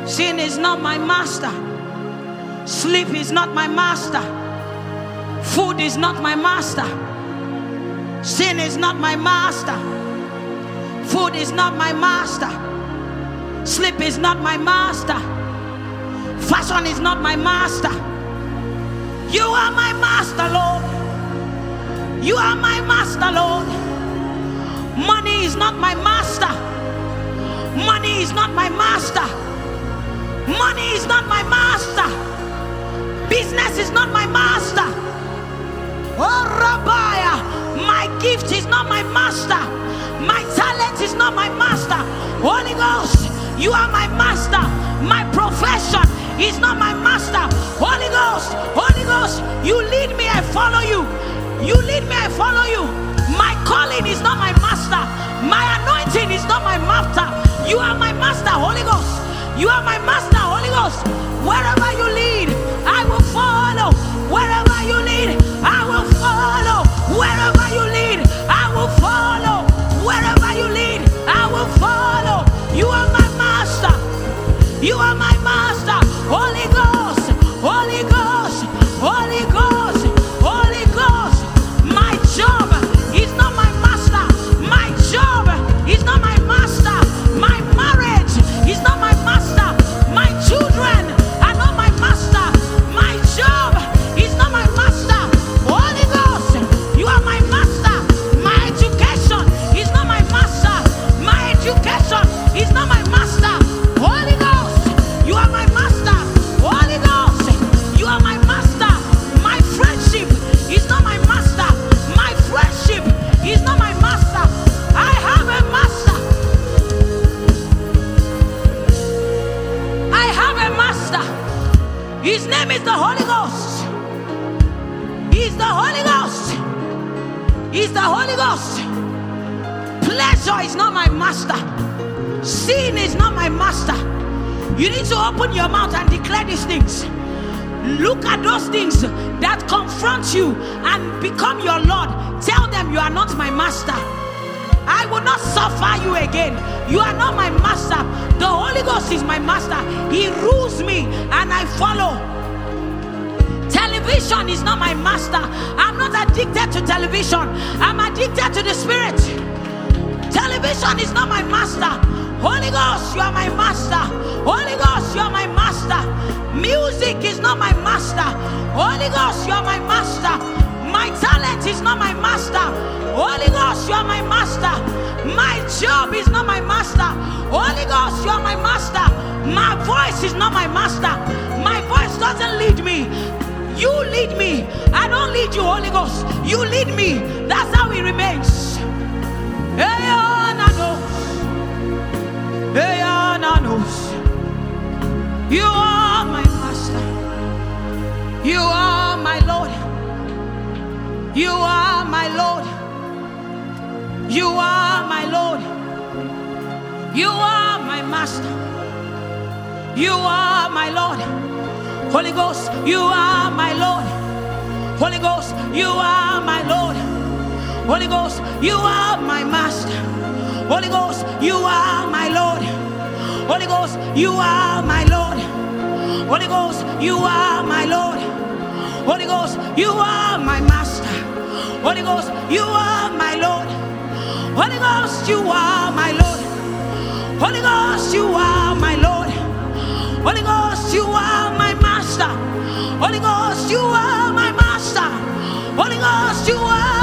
A: Sin is not my master. Sleep is not my master. Food is not my master. Sin is not my master. Food is not my master. Sleep is not my master. Fashion is not my master. You are my master, Lord. You are my master, Lord. Money is not my master. Money is not my master. Money is not my master. Business is not my master. Oh, Rabbiah, my gift is not my master. My talent is not my master. Holy Ghost, you are my master. My profession is not my master. Holy Ghost, Holy Ghost, you lead me, I follow you. You lead me, I follow you. My calling is not my master. My anointing is not my master. You are my master, Holy Ghost. You are my master, Holy Ghost. Wherever you lead, I will follow. Wherever the Holy Ghost. Pleasure is not my master. Sin is not my master. You need to open your mouth and declare these things. Look at those things that confront you and become your Lord. Tell them you are not my master. I will not suffer you again. You are not my master. The Holy Ghost is my master. He rules me and I follow. Television is not my master. I'm not addicted to television. I'm addicted to the spirit. Television is not my master. Holy Ghost, you are my master. Holy Ghost, you are my master. Music is not my master. Holy Ghost, you are my master. My talent is not my master. Holy Ghost, you are my master. My job is not my master. Holy Ghost, you are my master. My voice is not my master. My voice doesn't lead me. You lead me. I don't lead you, Holy Ghost. You lead me. That's how it remains. You are my master. You are my Lord. You are my Lord. You are my Lord. You are my master. You are my Lord. Holy Ghost, you are my Lord. Holy Ghost, you are my Lord. Holy Ghost, you are my master. Holy Ghost, you are my Lord. Holy Ghost, you are my Lord. Holy Ghost, you are my Lord. Holy Ghost, you are my master. Holy Ghost, you are my Lord. Holy Ghost, you are my Lord. Holy Ghost, you are my Lord. Holy Ghost, you are my master. Holy Ghost, you are my master. Holy Ghost, you are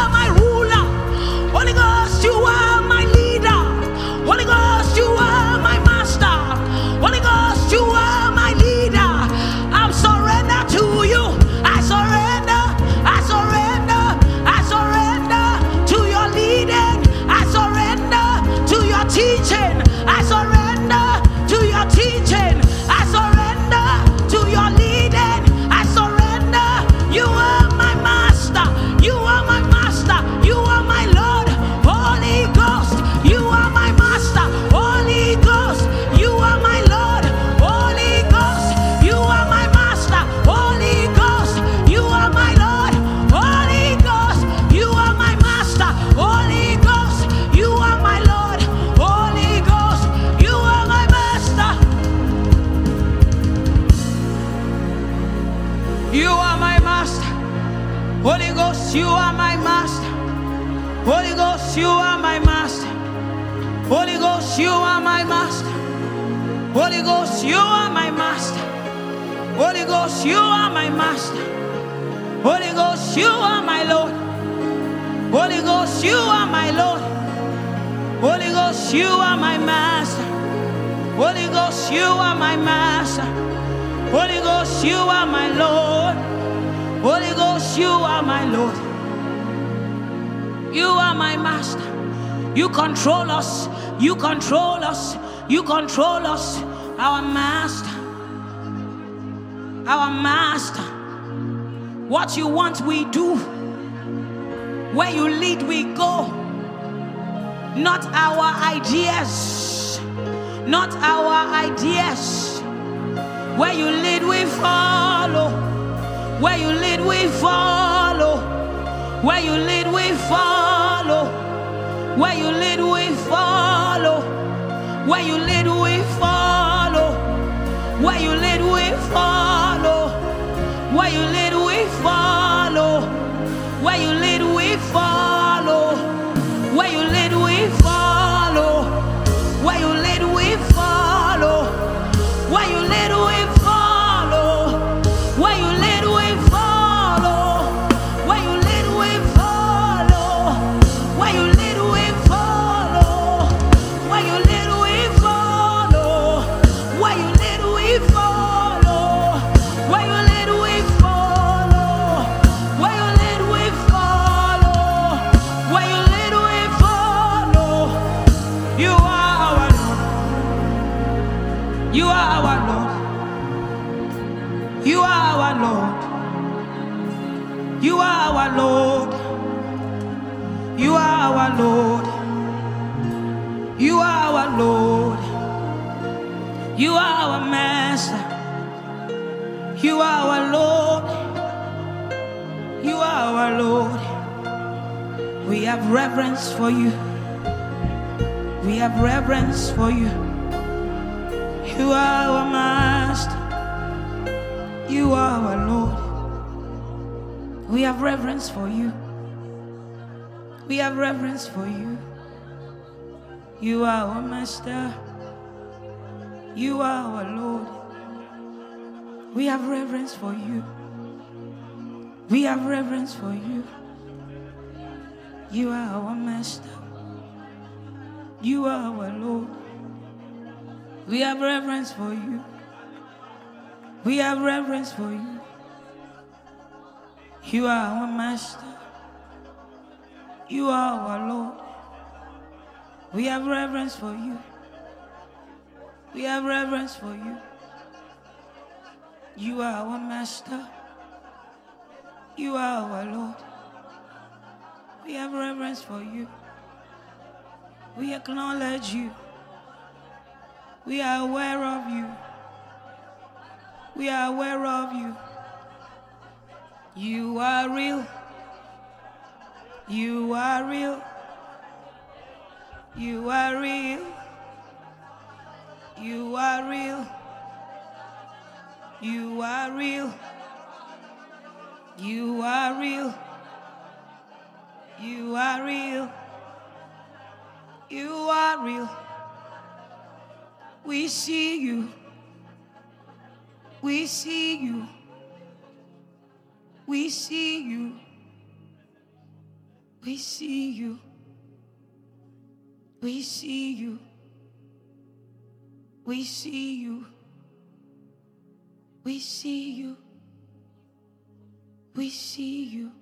A: Ghost, you are my master. Holy Ghost, you are my Lord. Holy Ghost, you are my Lord. Holy Ghost, you are my master. Holy Ghost, you are my master. Holy Ghost, you are my Lord. Holy Ghost, you are my Lord. You are my master. You control us. You control us. You control us. Our master. Our master. What you want, we do. Where you lead, we go. Not our ideas. Not our ideas. Where you lead, we follow. Where you lead, we follow. Where you lead, we follow. Where you lead, we follow. Where you lead, we follow. Where you lead, we follow. Where you lead, we follow. Where you lead, we follow. Lord. You are our Lord. You are our Lord. You are our Master. You are our Lord. You are our Lord. We have reverence for you. We have reverence for you. You are our Master. You are our Lord. We have reverence for you. We have reverence for you. You are our Master. You are our Lord. We have reverence for you. We have reverence for you. You are our Master. You are our Lord. We have reverence for you. We have reverence for you. You are our Master. You are our Lord. We have reverence for you. We have reverence for you. You are our Master. You are our Lord. We have reverence for you. We acknowledge you. We are aware of you. We are aware of you. You are real. You are real. You are real. You are real. You are real. You are real. You are real. You are real. We see you. We see you. We see you. We see you. We see you. We see you. We see you. We see you.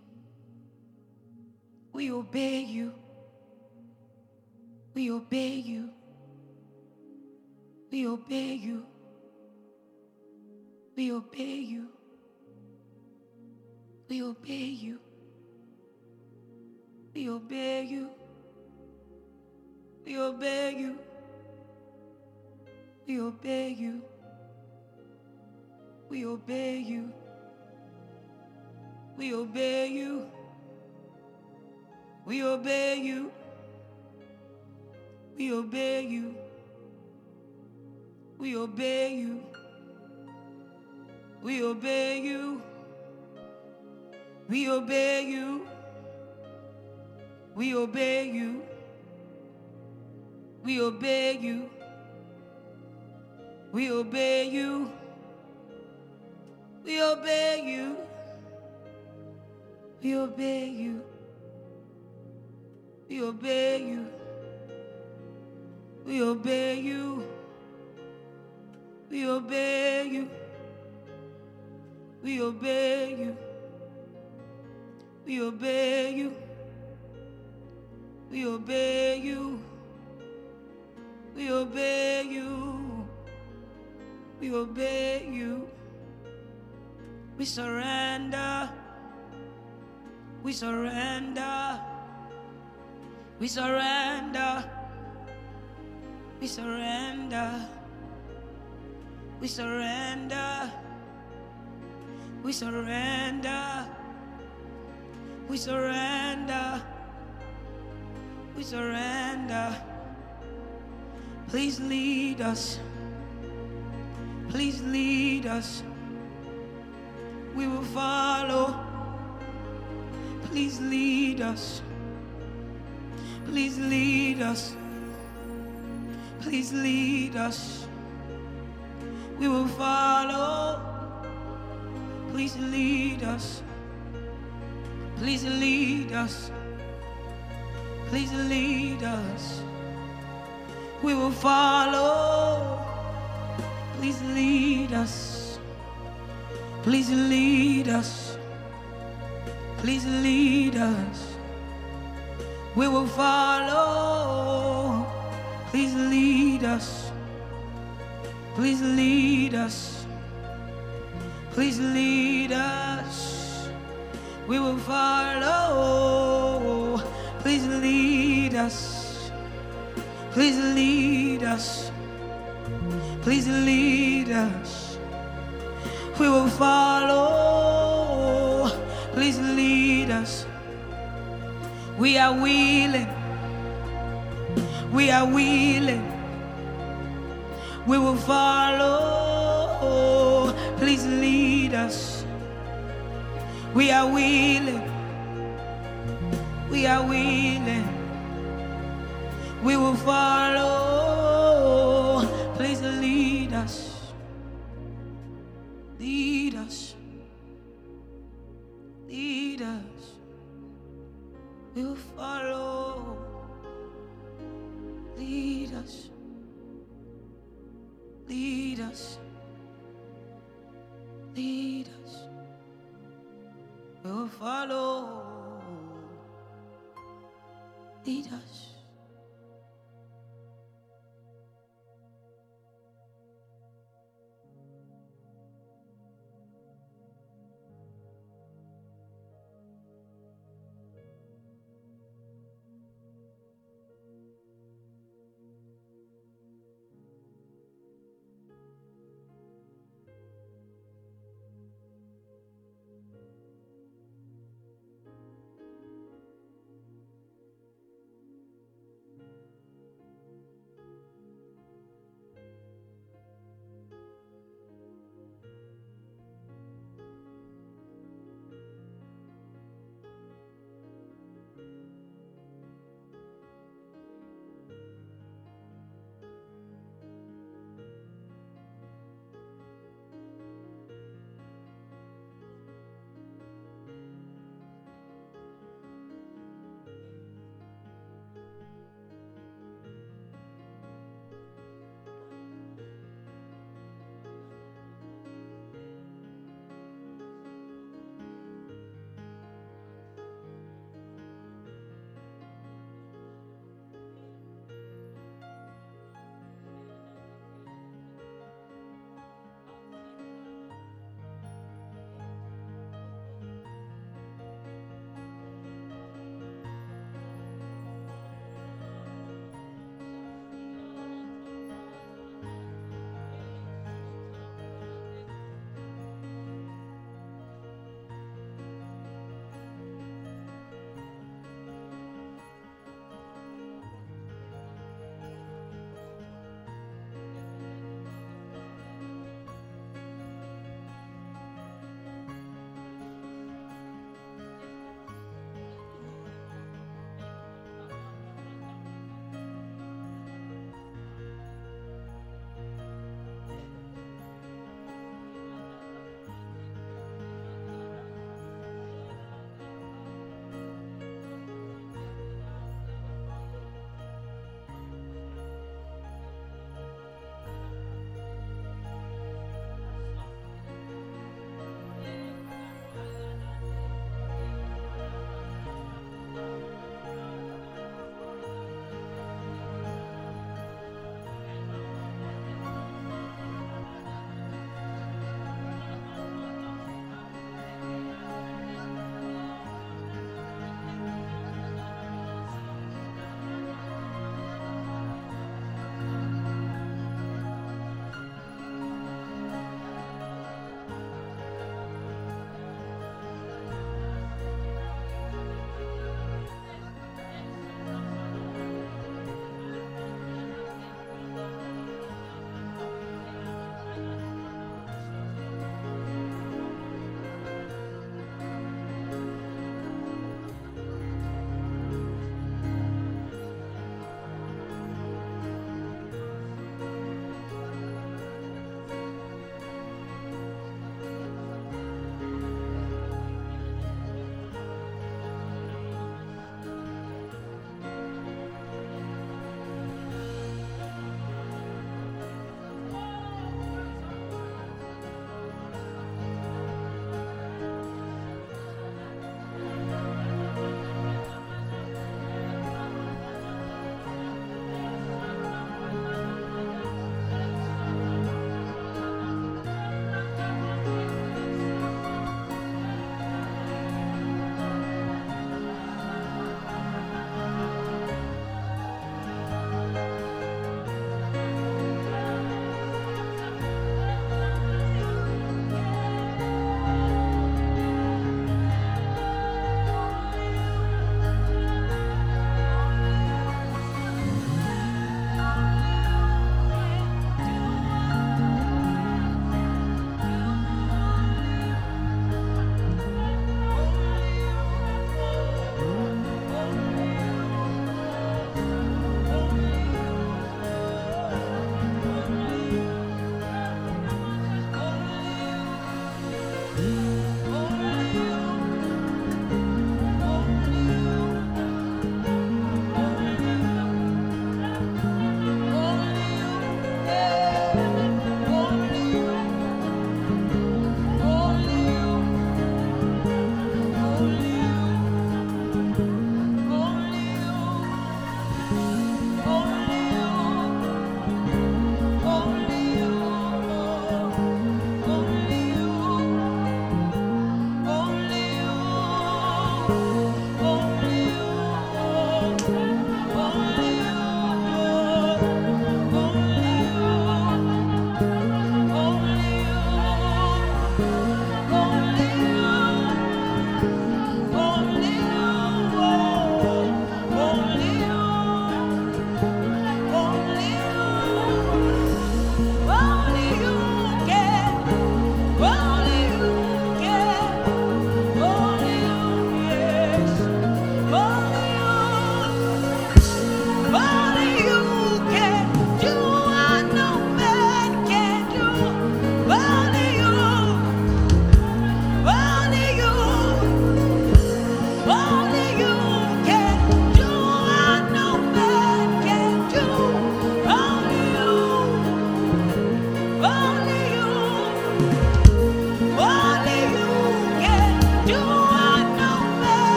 A: We obey you. We obey you. We obey you. We obey you. We obey you. We obey you. We obey you. We obey you. We obey you. We obey you. We obey you. We obey you. We obey you. We obey you. We obey you. We obey you. We obey you. We obey you. We obey you. We obey you. We obey you. We obey you. We obey you. We obey you. We obey you. We obey you. We obey you. We obey you. We surrender. We surrender. We surrender. We surrender. We surrender. We surrender. We surrender. We surrender. Please lead us. Please lead us. We will follow. Please lead us. Please lead us. Please lead us. We will follow. Please lead us. Please lead us. Please lead us. We will follow. Please lead us. Please lead us. Please lead us. We will follow. Please lead us. Please lead us. Please lead us we will follow. Please lead us. Please lead us. Please lead us. We will follow. Please lead us. We are willing. We are willing. We will follow. Please lead us. We are willing. We are willing. We will follow. Please lead us. Lead us. Lead us. We will follow. Lead us. Lead us. Lead us. Will follow. Lead us.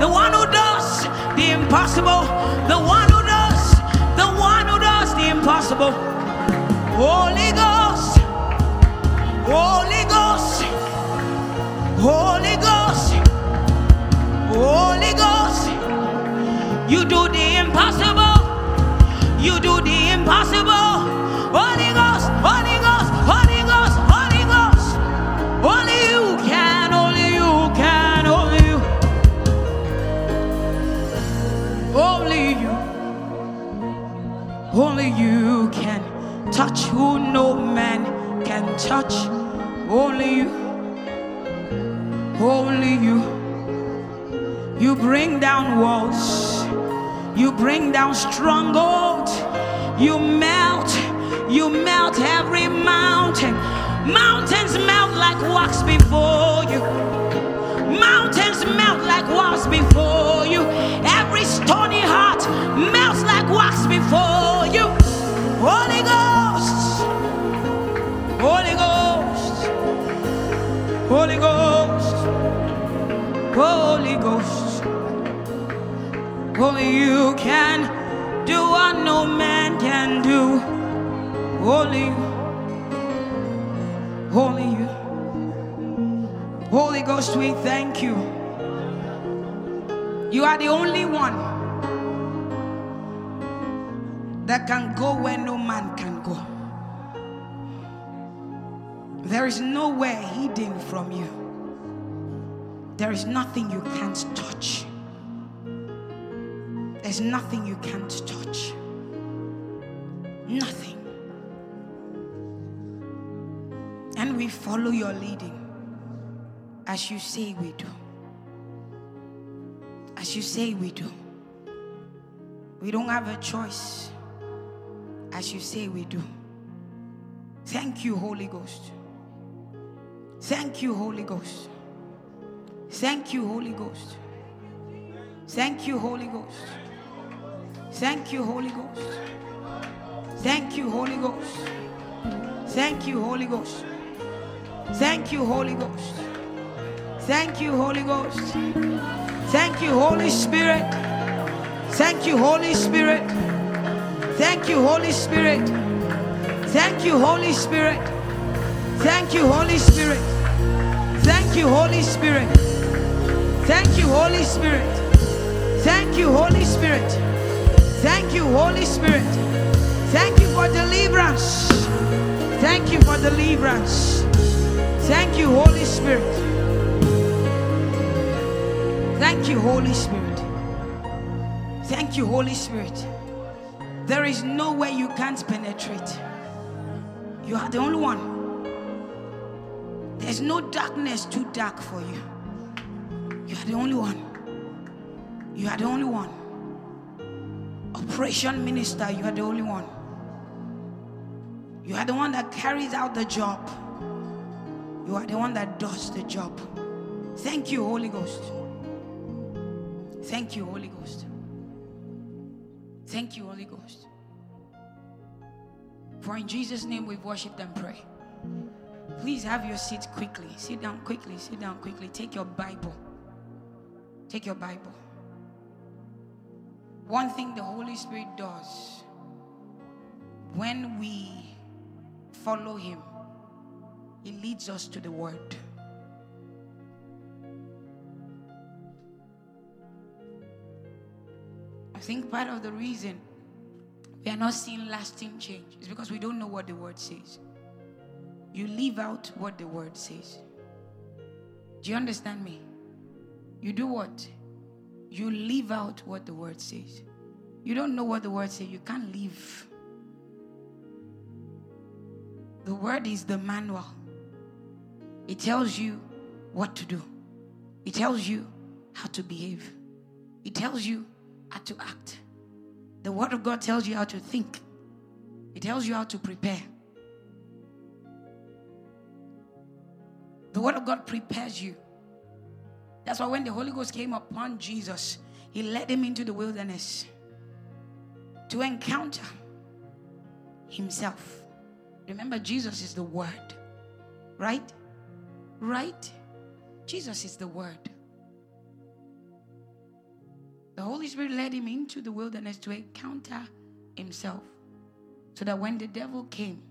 A: The one who does the impossible, the one who does, the one who does the impossible. Holy Ghost, Holy Ghost, Holy Ghost, Holy Ghost, you do the impossible, you do touch who no man can touch, only you. Only you. You bring down walls. You bring down strongholds. You melt. You melt every mountain. Mountains melt like wax before you. Mountains melt like wax before you. Every stony heart melts like wax before you. Holy Ghost. Holy Ghost, only you can do what no man can do. Only you, only you. Holy Ghost, we thank you. You are the only one that can go where no man can go. There is nowhere hidden from you. There is nothing you can't touch. There's nothing you can't touch. Nothing. And we follow your leading as you say we do. As you say we do. We don't have a choice. As you say we do. Thank you, Holy Ghost. Thank you, Holy Ghost. Thank you, Holy Ghost. Thank you, Holy Ghost. Thank you, Holy Ghost. Thank you, Holy Ghost. Thank you, Holy Ghost. Thank you, Holy Ghost. Thank you, Holy Ghost. Thank you, Holy Spirit. Thank you, Holy Spirit. Thank you, Holy Spirit. Thank you, Holy Spirit. Thank you, Holy Spirit. Thank you, Holy Spirit. Thank you, Holy Spirit. Thank you, Holy Spirit. Thank you, Holy Spirit. Thank you for deliverance. Thank you for deliverance. Thank you, Holy Spirit. Thank you, Holy Spirit. Thank you, Holy Spirit. There is nowhere you can't penetrate. You are the only one. There's no darkness too dark for you. You are the only one. You are the only one. Operation minister, you are the only one. You are the one that carries out the job. You are the one that does the job. Thank you, Holy Ghost. Thank you, Holy Ghost. Thank you, Holy Ghost. For in Jesus' name we've worshiped and pray. Please have your seat quickly. Sit down quickly. Sit down quickly. Take your Bible. Take your Bible. One thing the Holy Spirit does when we follow Him, He leads us to the Word. I think part of the reason we are not seeing lasting change is because we don't know what the Word says. You leave out what the Word says. Do you understand me? You do what? You leave out what the word says. You don't know what the word says, you can't live. The word is the manual, it tells you what to do, it tells you how to behave, it tells you how to act. The word of God tells you how to think, it tells you how to prepare. The word of God prepares you that's why when the Holy Ghost came upon Jesus, he led him into the wilderness to encounter himself. Remember, Jesus is the Word, right? Right? Jesus is the Word. The Holy Spirit led him into the wilderness to encounter himself. So that when the devil came,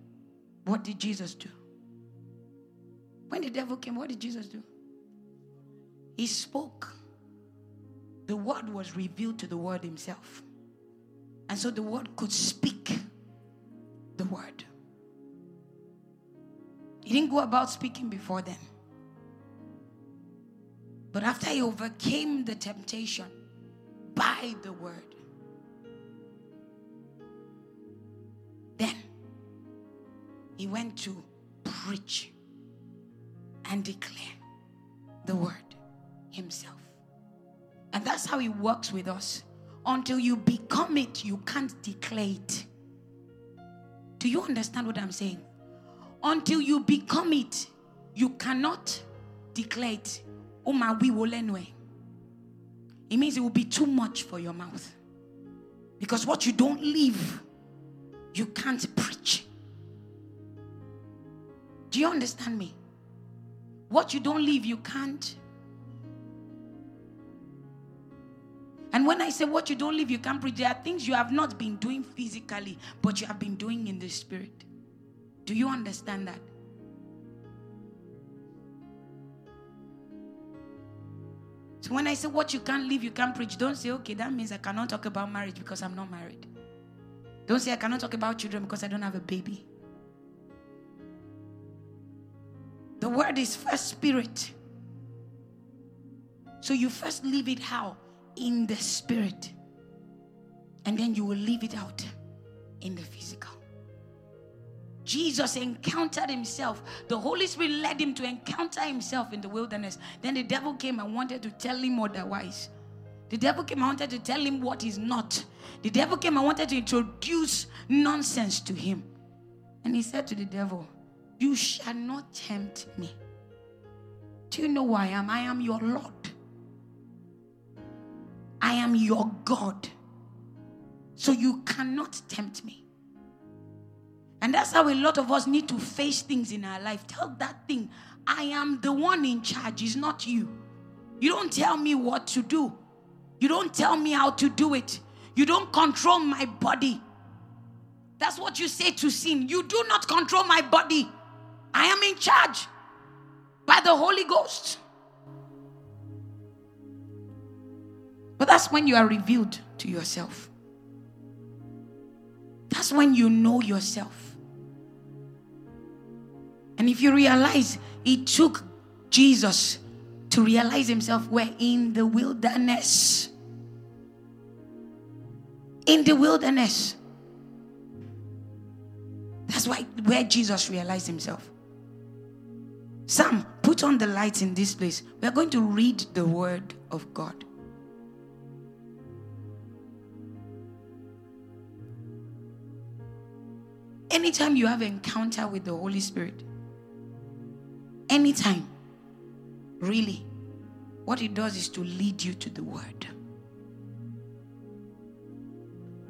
A: what did Jesus do? When the devil came, what did Jesus do? He spoke. The word was revealed to the word himself. And so the word could speak the word. He didn't go about speaking before then. But after he overcame the temptation by the word, then he went to preach and declare the word himself. And that's how he works with us. Until you become it, you can't declare it. Do you understand what I'm saying? Until you become it, you cannot declare it. My, we will anyway. It means it will be too much for your mouth. Because what you don't live, you can't preach. Do you understand me? What you don't live, you can't And when I say what you don't live, you can't preach, there are things you have not been doing physically, but you have been doing in the spirit. Do you understand that? So when I say what you can't live, you can't preach, don't say, okay, that means I cannot talk about marriage because I'm not married. Don't say I cannot talk about children because I don't have a baby. The word is first spirit. So you first leave it how? In the spirit. And then you will leave it out in the physical. Jesus encountered himself. The Holy Spirit led him to encounter himself in the wilderness. Then the devil came and wanted to tell him otherwise. The devil came and wanted to tell him what is not. The devil came and wanted to introduce nonsense to him. And he said to the devil, You shall not tempt me. Do you know who I am? I am your Lord. I am your God. So you cannot tempt me. And that's how a lot of us need to face things in our life. Tell that thing, I am the one in charge, it's not you. You don't tell me what to do, you don't tell me how to do it, you don't control my body. That's what you say to sin. You do not control my body. I am in charge by the Holy Ghost. But that's when you are revealed to yourself. That's when you know yourself. And if you realize it took Jesus to realize himself, we're in the wilderness. In the wilderness. That's why where Jesus realized himself. Sam, put on the lights in this place. We are going to read the word of God. Anytime you have encounter with the Holy Spirit, anytime, really, what it does is to lead you to the word.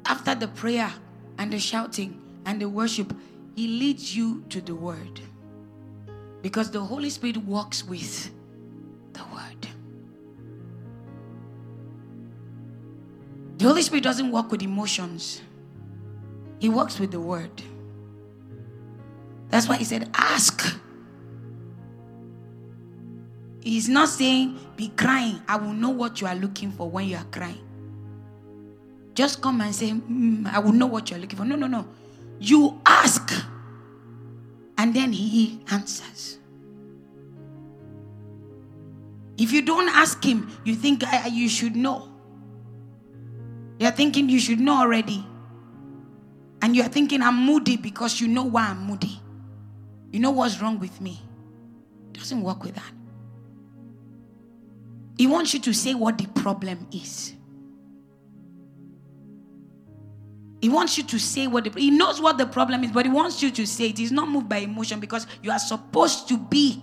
A: After the prayer and the shouting and the worship, he leads you to the word. Because the Holy Spirit walks with the word. The Holy Spirit doesn't work with emotions, He works with the word. That's why He said, Ask. He's not saying, Be crying. I will know what you are looking for when you are crying. Just come and say, mm, I will know what you're looking for. No, no, no. You ask, and then He answers. If you don't ask Him, you think you should know. You're thinking you should know already. And you're thinking I'm moody because you know why I'm moody. You know what's wrong with me. Doesn't work with that. He wants you to say what the problem is. He wants you to say what the, he knows what the problem is, but he wants you to say it. He's not moved by emotion because you are supposed to be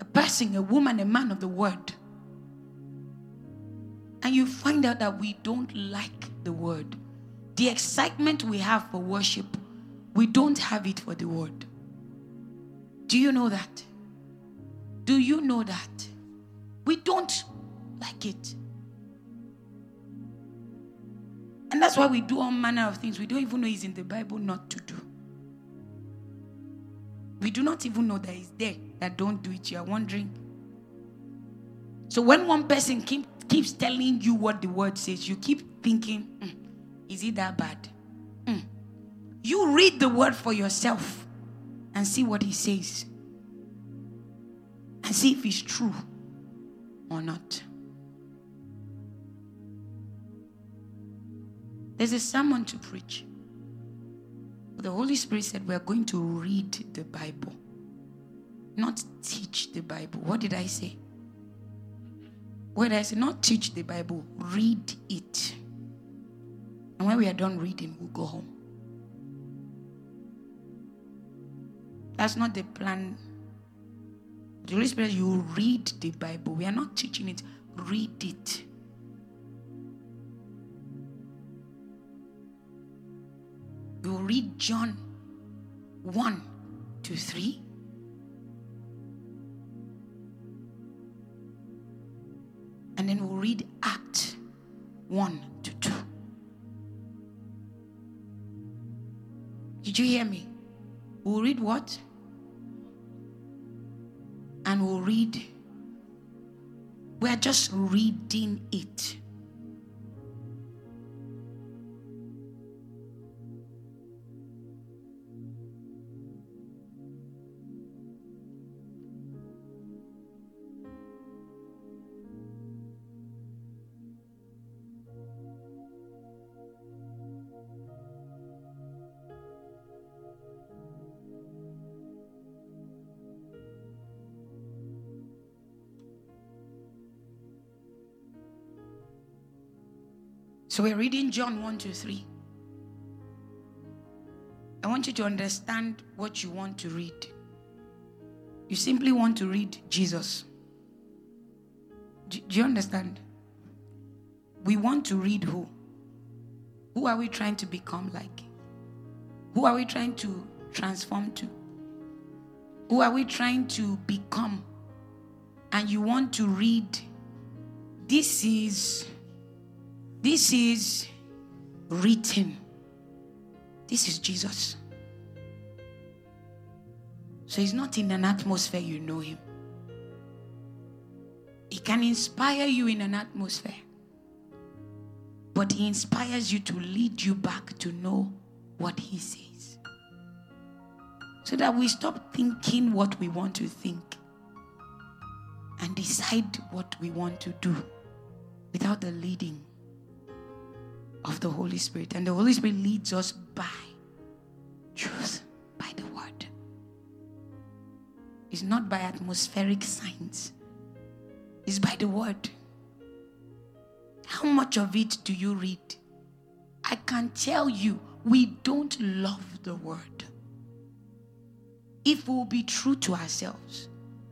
A: a person, a woman, a man of the word. And you find out that we don't like the word. The excitement we have for worship, we don't have it for the word. Do you know that? Do you know that? We don't like it. And that's why we do all manner of things we don't even know is in the Bible not to do. We do not even know that it's there that don't do it. You are wondering. So when one person keep, keeps telling you what the word says, you keep thinking, mm, is it that bad? Mm. You read the word for yourself and see what he says. And see if it's true or not. There's a sermon to preach. The Holy Spirit said we're going to read the Bible, not teach the Bible. What did I say? Did I say? Not teach the Bible, read it. And when we are done reading, we'll go home. That's not the plan. The Holy Spirit, you read the Bible. We are not teaching it, read it. will read John 1 to 3. And then we'll read Act 1 to 2. Did you hear me? We'll read what? And we'll read. We're just reading it. So we're reading John 1 to 3. I want you to understand what you want to read. You simply want to read Jesus. Do, do you understand? We want to read who? Who are we trying to become like? Who are we trying to transform to? Who are we trying to become? And you want to read, this is this is written. This is Jesus. So he's not in an atmosphere you know him. He can inspire you in an atmosphere. But he inspires you to lead you back to know what he says. So that we stop thinking what we want to think and decide what we want to do without the leading of the Holy Spirit. And the Holy Spirit leads us by truth, by the word. It's not by atmospheric signs, it's by the word. How much of it do you read? I can tell you, we don't love the word. If we'll be true to ourselves,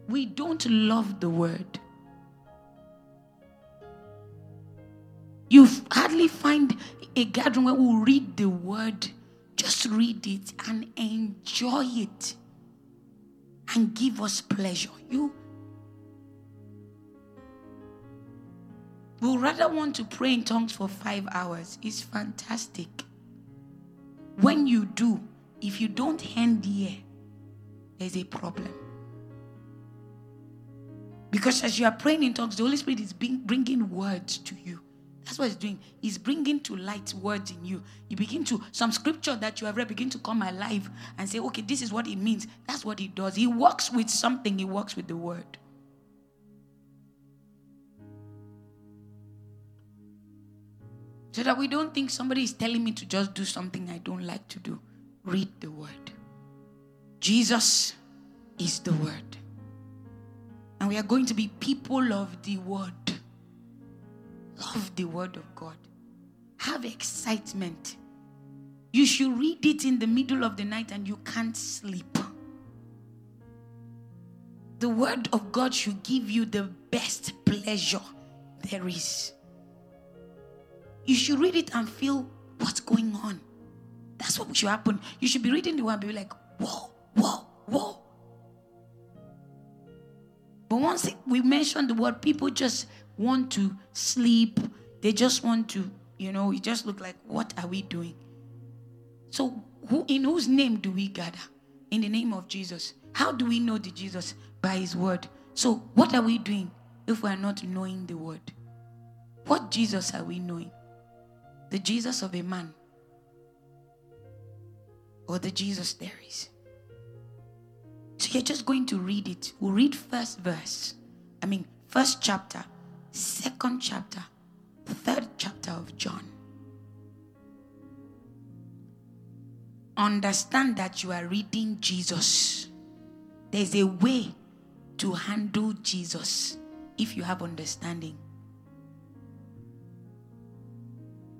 A: we don't love the word. You hardly find a gathering where we'll read the word. Just read it and enjoy it and give us pleasure. You will rather want to pray in tongues for five hours. It's fantastic. When you do, if you don't hand the air, there's a problem. Because as you are praying in tongues, the Holy Spirit is bringing words to you. That's what he's doing. He's bringing to light words in you. You begin to, some scripture that you have read begin to come alive and say, okay, this is what it means. That's what he does. He works with something, he works with the word. So that we don't think somebody is telling me to just do something I don't like to do. Read the word. Jesus is the word. And we are going to be people of the word. Love the word of God. Have excitement. You should read it in the middle of the night and you can't sleep. The word of God should give you the best pleasure there is. You should read it and feel what's going on. That's what should happen. You should be reading the word and be like, whoa, whoa, whoa. But once we mention the word, people just want to sleep. They just want to, you know, it just look like, what are we doing? So, who in whose name do we gather? In the name of Jesus. How do we know the Jesus? By his word. So, what are we doing if we are not knowing the word? What Jesus are we knowing? The Jesus of a man or the Jesus there is? So you're just going to read it. We'll read first verse. I mean, first chapter, second chapter, third chapter of John. Understand that you are reading Jesus. There's a way to handle Jesus if you have understanding.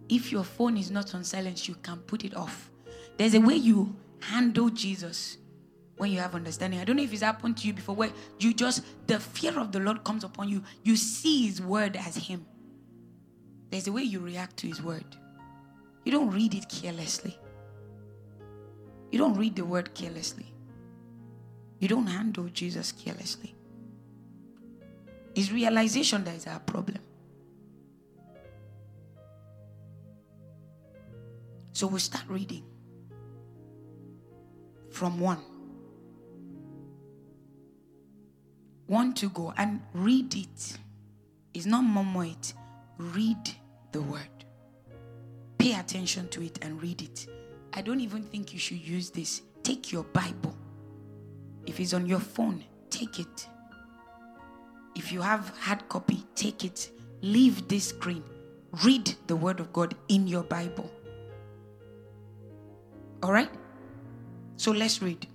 A: If your phone is not on silence, you can put it off. There's a way you handle Jesus when you have understanding. I don't know if it's happened to you before where you just, the fear of the Lord comes upon you. You see His word as Him. There's a way you react to His word. You don't read it carelessly. You don't read the word carelessly. You don't handle Jesus carelessly. It's realization that is our problem. So we'll start reading from one. One to go and read it. It's not murmur it. Read the word. Pay attention to it and read it. I don't even think you should use this. Take your Bible. If it's on your phone, take it. If you have hard copy, take it. Leave this screen. Read the word of God in your Bible. All right? So let's read.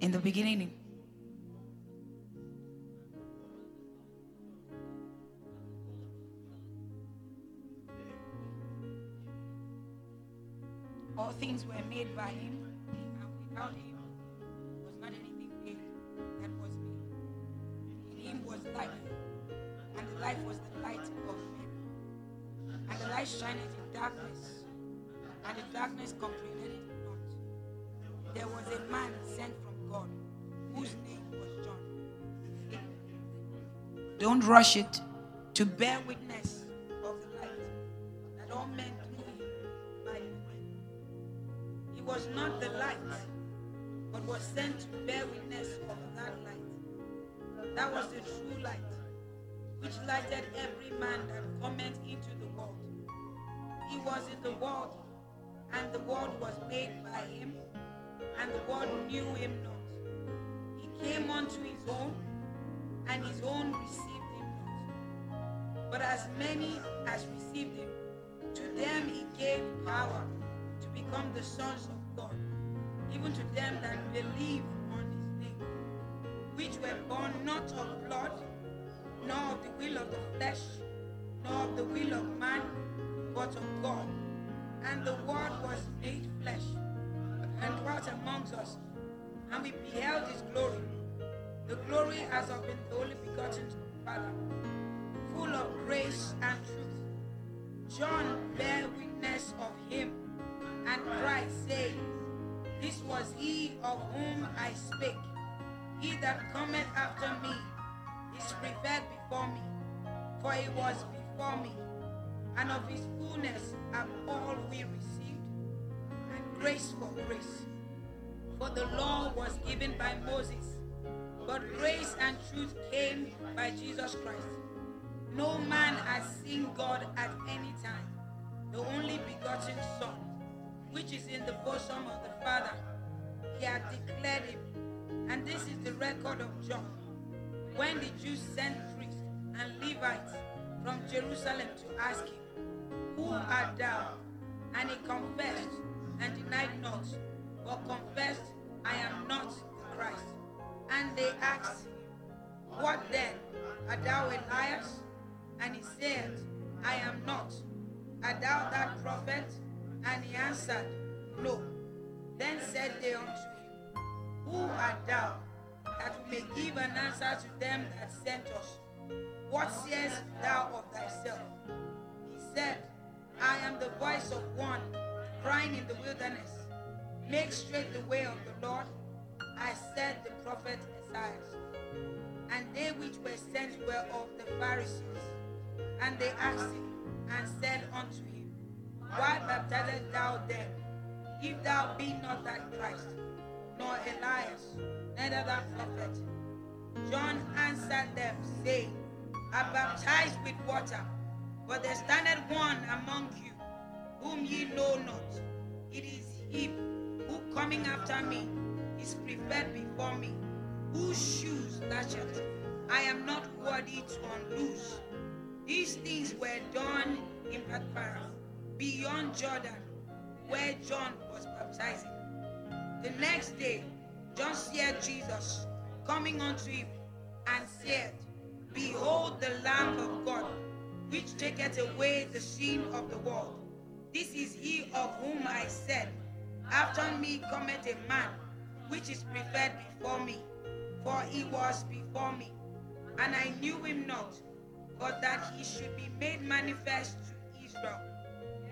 A: In the beginning, all things were made by him, and without him was not anything made that was made. In him was life, and the life was the light of men. And the light shineth in darkness, and the darkness comprehended it not. There was a man sent from God, whose name was John. Don't rush it to bear witness was not the light, but was sent to bear witness of that light. That was the true light, which lighted every man that cometh into the world. He was in the world, and the world was made by him, and the world knew him not. He came unto his own, and his own received him not. But as many as received him, to them he gave power to become the sons of God, even to them that believe on his name, which were born not of blood, nor of the will of the flesh, nor of the will of man, but of God. And the Word was made flesh and dwelt amongst us, and we beheld his glory, the glory as of the only begotten Father, full of grace and truth. John bare witness of him and cried, saying, This was he of whom I spake. He that cometh after me is preferred before me, for he was before me, and of his fullness have all we received, and grace for grace. For the law was given by Moses, but grace and truth came by Jesus Christ. No man has seen God at any time, the only begotten Son, which is in the bosom of the Father. He had declared him. And this is the record of John. When the Jews sent priests and Levites from Jerusalem to ask him, Who art thou? And he confessed and denied not, but confessed, I am not the Christ. And they asked him, What then? Art thou Elias? And he said, I am not. Art thou that prophet? And he answered, No. Then said they unto him, Who art thou? That we may give an answer to them that sent us. What sayest thou of thyself? He said, I am the voice of one crying in the wilderness, Make straight the way of the Lord. I said the prophet Isaiah. And they which were sent were of the Pharisees. And they asked him and said unto him, Why baptizest thou them, if thou be not that Christ, nor Elias, neither that prophet? John answered them, saying, I baptize with water, but there standeth one among you, whom ye know not. It is he who coming after me is preferred before me, whose shoes latchet I am not worthy to unloose. These things were done in Patmos, beyond Jordan, where John was baptizing. The next day, John saw Jesus coming unto him and said, Behold the Lamb of God, which taketh away the sin of the world. This is he of whom I said, After me cometh a man, which is preferred before me, for he was before me. And I knew him not, but that he should be made manifest to.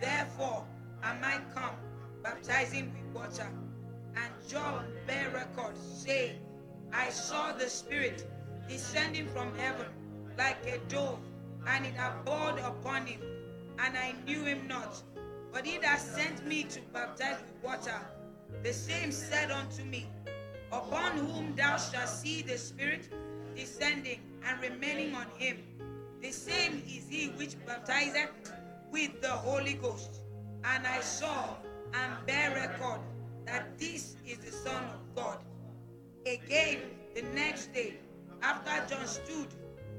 A: Therefore am I come, baptizing with water. And John bare record, saying, I saw the Spirit descending from heaven like a dove, and it abode upon him. And I knew him not. But he that sent me to baptize with water, the same said unto me, Upon whom thou shalt see the Spirit descending and remaining on him, the same is he which baptizeth with the Holy Ghost. And I saw and bear record that this is the Son of God. Again, the next day, after John stood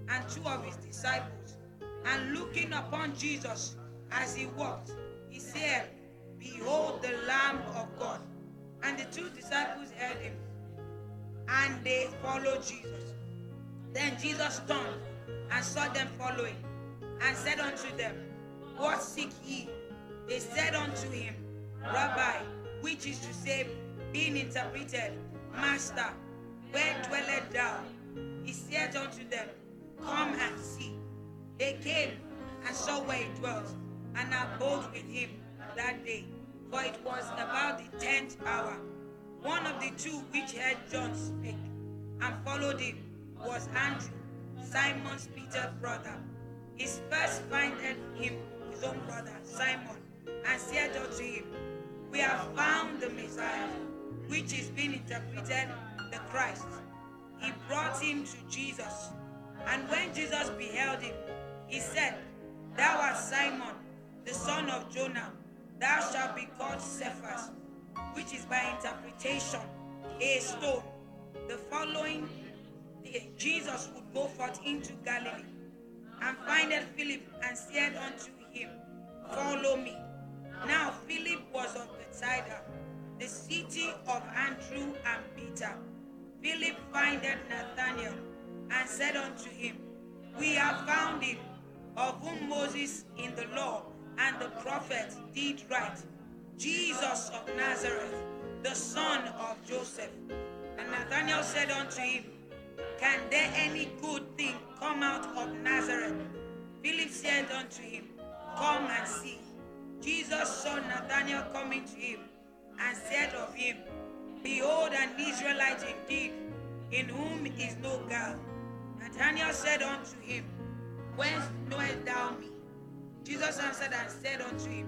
A: and two of his disciples, and looking upon Jesus as he walked, he said, Behold the Lamb of God. And the two disciples heard him, and they followed Jesus. Then Jesus turned and saw them following, and said unto them, What seek ye? They said unto him, Rabbi, which is to say, being interpreted, Master, where dwelleth thou? He said unto them, Come and see. They came and saw where he dwelt, and abode with him that day. For it was about the tenth hour. One of the two which heard John speak and followed him was Andrew, Simon's Peter's brother. His first findeth him his own brother, Simon, and said unto him, We have found the Messiah, which is being interpreted the Christ. He brought him to Jesus. And when Jesus beheld him, he said, Thou art Simon, the son of Jonah. Thou shalt be called Cephas, which is by interpretation a stone. The following day, Jesus would go forth into Galilee and findeth Philip and said unto Follow me. Now Philip was of Bethsaida, the city of Andrew and Peter. Philip findeth Nathanael and said unto him, We have found him, of whom Moses in the law and the prophets did write, Jesus of Nazareth, the son of Joseph. And Nathanael said unto him, Can there any good thing come out of Nazareth? Philip said unto him, Come and see. Jesus saw Nathanael coming to him and said of him, Behold, an Israelite indeed, in whom is no guile. Nathanael said unto him, Whence knowest thou me? Jesus answered and said unto him,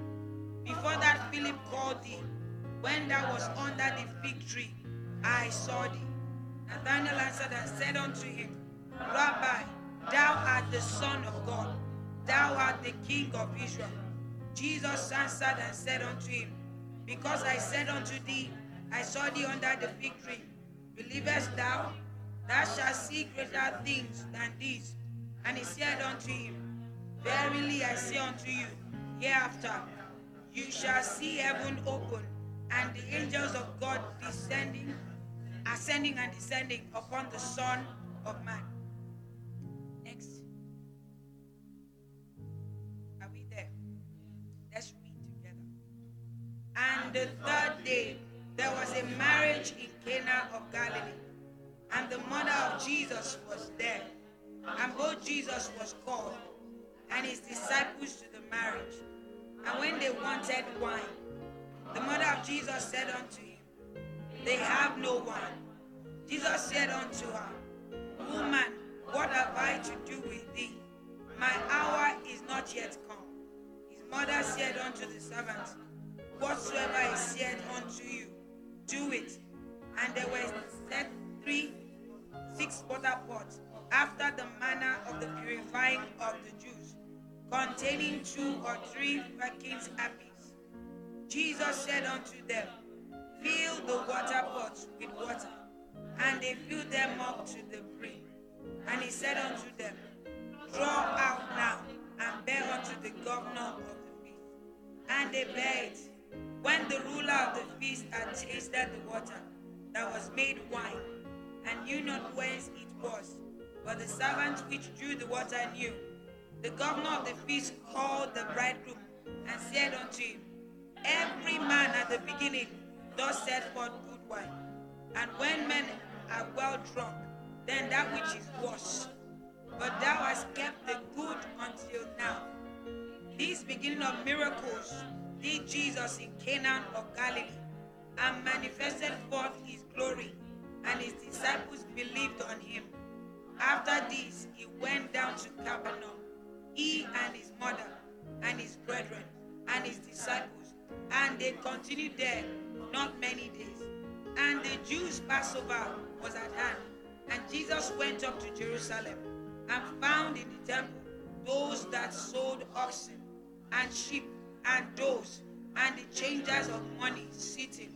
A: Before that Philip called thee, when thou was under the fig tree, I saw thee. Nathanael answered and said unto him, Rabbi, thou art the Son of God, thou art the King of Israel. Jesus answered and said unto him, Because I said unto thee, I saw thee under the fig tree, believest thou? Thou shalt see greater things than these. And he said unto him, Verily I say unto you, hereafter you shall see heaven open, and the angels of God descending, ascending and descending upon the Son of Man. The third day there was a marriage in Cana of Galilee, and the mother of Jesus was there. And both Jesus was called, and his disciples to the marriage. And when they wanted wine, the mother of Jesus said unto him, They have no wine. Jesus said unto her, Woman, what have I to do with thee? My hour is not yet come. His mother said unto the servants, Whatsoever is said unto you, do it. And there were set three, six water pots after the manner of the purifying of the Jews, containing two or three firkins apiece. Jesus said unto them, Fill the water pots with water. And they filled them up to the brim. And he said unto them, Draw out now and bear unto the governor of the feast. And they bare it. When the ruler of the feast had tasted the water that was made wine, and knew not whence it was, but the servant which drew the water knew. The governor of the feast called the bridegroom and said unto him, Every man at the beginning does set forth good wine, and when men are well drunk, then that which is worse. But thou hast kept the good until now. This beginning of miracles did Jesus in Cana of Galilee, and manifested forth his glory, and his disciples believed on him. After this, he went down to Capernaum, he and his mother, and his brethren, and his disciples, and they continued there not many days. And the Jews' Passover was at hand, and Jesus went up to Jerusalem, and found in the temple those that sold oxen and sheep and doves, and the changers of money sitting.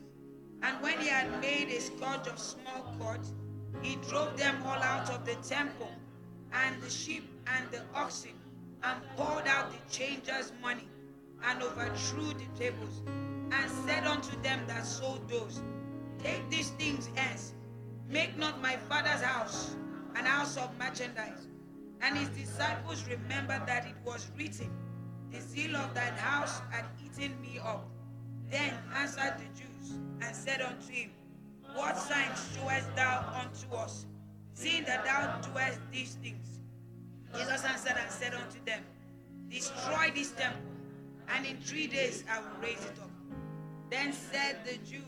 A: And when he had made a scourge of small cords, he drove them all out of the temple, and the sheep and the oxen, and poured out the changers' money, and overthrew the tables, and said unto them that sold those, Take these things hence, make not my father's house an house of merchandise. And his disciples remembered that it was written, The zeal of thine house had eaten me up. Then answered the Jews and said unto him, What signs showest thou unto us, seeing that thou doest these things? Jesus answered and said unto them, Destroy this temple, and in three days I will raise it up. Then said the Jews,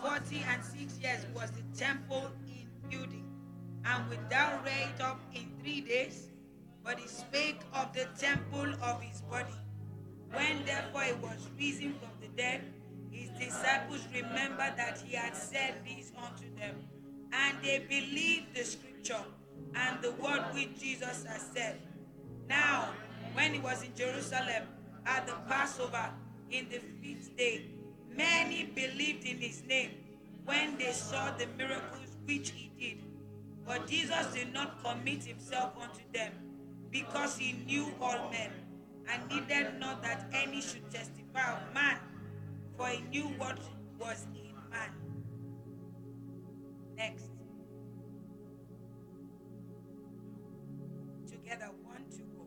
A: Forty and six years was the temple in building, and wilt thou raise it up in three days? But he spake of the temple of his body. When therefore he was risen from the dead, his disciples remembered that he had said this unto them, and they believed the scripture and the word which Jesus had said. Now, when he was in Jerusalem at the Passover in the fifth day, many believed in his name when they saw the miracles which he did. But Jesus did not commit himself unto them, because he knew all men and needed not that any should testify of man, for he knew what was in man. Next. Together, one, two, go.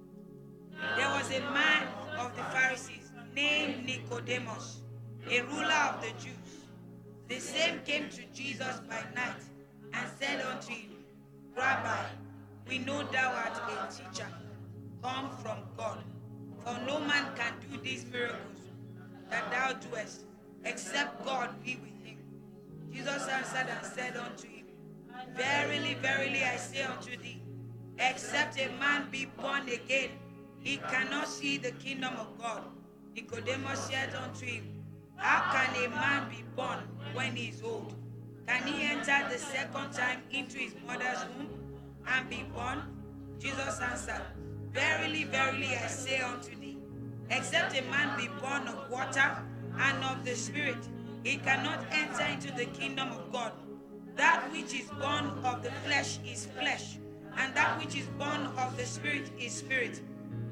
A: There was a man of the Pharisees named Nicodemus, a ruler of the Jews. The same came to Jesus by night and said unto him, Rabbi, we know thou art a teacher, come from God. For no man can do these miracles that thou doest, except God be with him. Jesus answered and said unto him, Verily, verily, I say unto thee, except a man be born again, he cannot see the kingdom of God. Nicodemus said unto him, How can a man be born when he is old? Can he enter the second time into his mother's womb and be born? Jesus answered, Verily, verily, I say unto thee, except a man be born of water and of the Spirit, he cannot enter into the kingdom of God. That which is born of the flesh is flesh, and that which is born of the Spirit is spirit.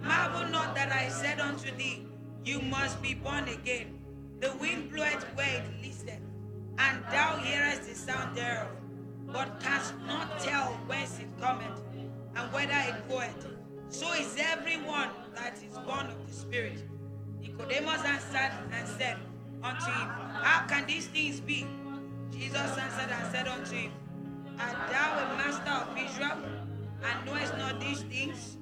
A: Marvel not that I said unto thee, You must be born again. The wind bloweth where it listeth, and thou hearest the sound thereof, but canst not tell whence it cometh, and whither it goeth. So is everyone that is born of the Spirit. Nicodemus answered and said unto him, How can these things be? Jesus answered and said unto him, Art thou a master of Israel, and knowest not these things?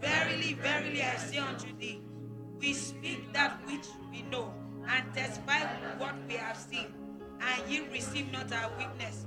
A: Verily, verily, I say unto thee, we speak that which we know, and testify what we have seen, and ye receive not our witness.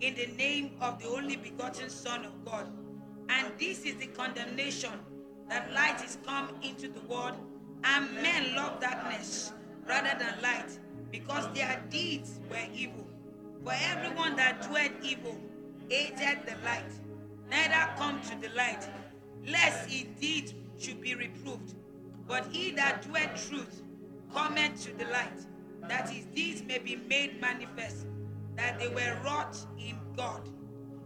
A: in the name of the only begotten Son of God. And this is the condemnation that light is come into the world, and men love darkness rather than light, because their deeds were evil. For everyone that doeth evil hated the light, neither come to the light, lest his deeds should be reproved. But he that doeth truth cometh to the light, that his deeds may be made manifest, that they were wrought in God.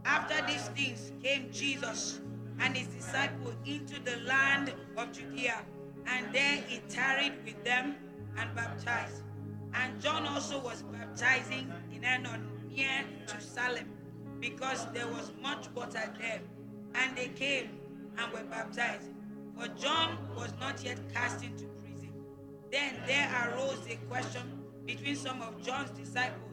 A: After these things came Jesus and his disciples into the land of Judea, and there he tarried with them and baptized. And John also was baptizing in Aenon near to Salem, because there was much water there. And they came and were baptized. For John was not yet cast into prison. Then there arose a question between some of John's disciples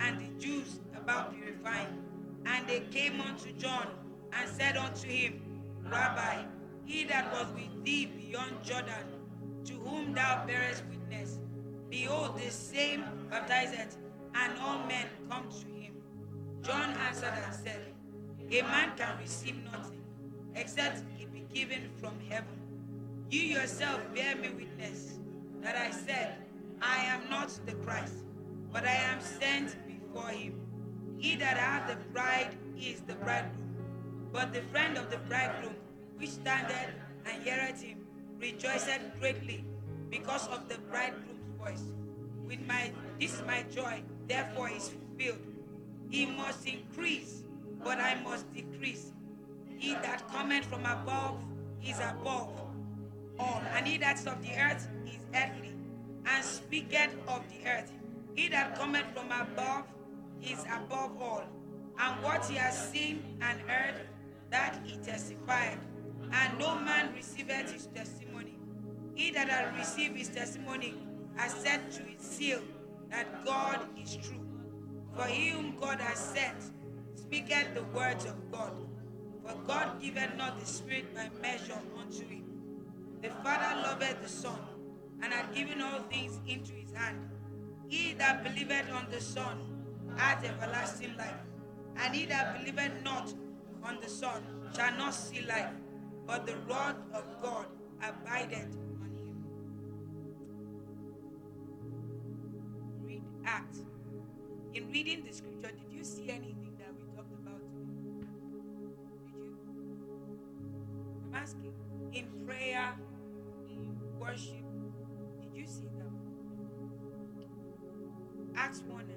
A: and the Jews about purifying. And they came unto John and said unto him, Rabbi, he that was with thee beyond Jordan, to whom thou bearest witness, behold, the same baptizeth, and all men come to him. John answered and said, A man can receive nothing except it be given from heaven. You yourself bear me witness that I said, I am not the Christ, but I am sent before him. He that hath the bride is the bridegroom. But the friend of the bridegroom, which standeth and heareth him, rejoiceth greatly because of the bridegroom's voice. With my this is my joy, therefore is fulfilled. He must increase, but I must decrease. He that cometh from above is above all, and he that's of the earth is earthly, and speaketh of the earth. He that cometh from above is above all, and what he has seen and heard, that he testified, and no man receiveth his testimony. He that hath received his testimony has set to his seal that God is true. For he whom God has sent speaketh the words of God. For God giveth not the Spirit by measure unto him. The Father loveth the Son, and hath given all things into his hand. He that believeth on the Son hath everlasting life, and he that believeth not on the Son shall not see life, but the wrath of God abideth on him. Read Acts. In reading the scripture, did you see anything that we talked about today? Did you? I'm asking. In prayer, in worship, did you see them? Acts 1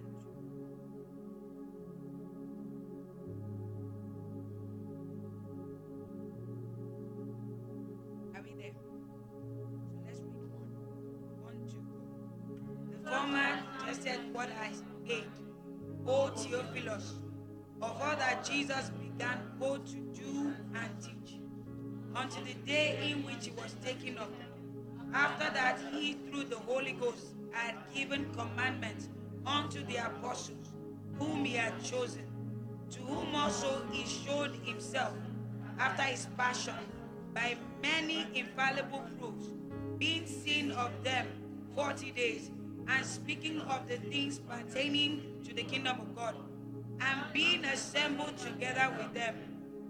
A: what I ate, O Theophilus, of all that Jesus began both to do and teach, until the day in which he was taken up. After that, he, through the Holy Ghost, had given commandments unto the apostles whom he had chosen, to whom also he showed himself after his passion by many infallible proofs, being seen of them forty days, and speaking of the things pertaining to the kingdom of God, and being assembled together with them,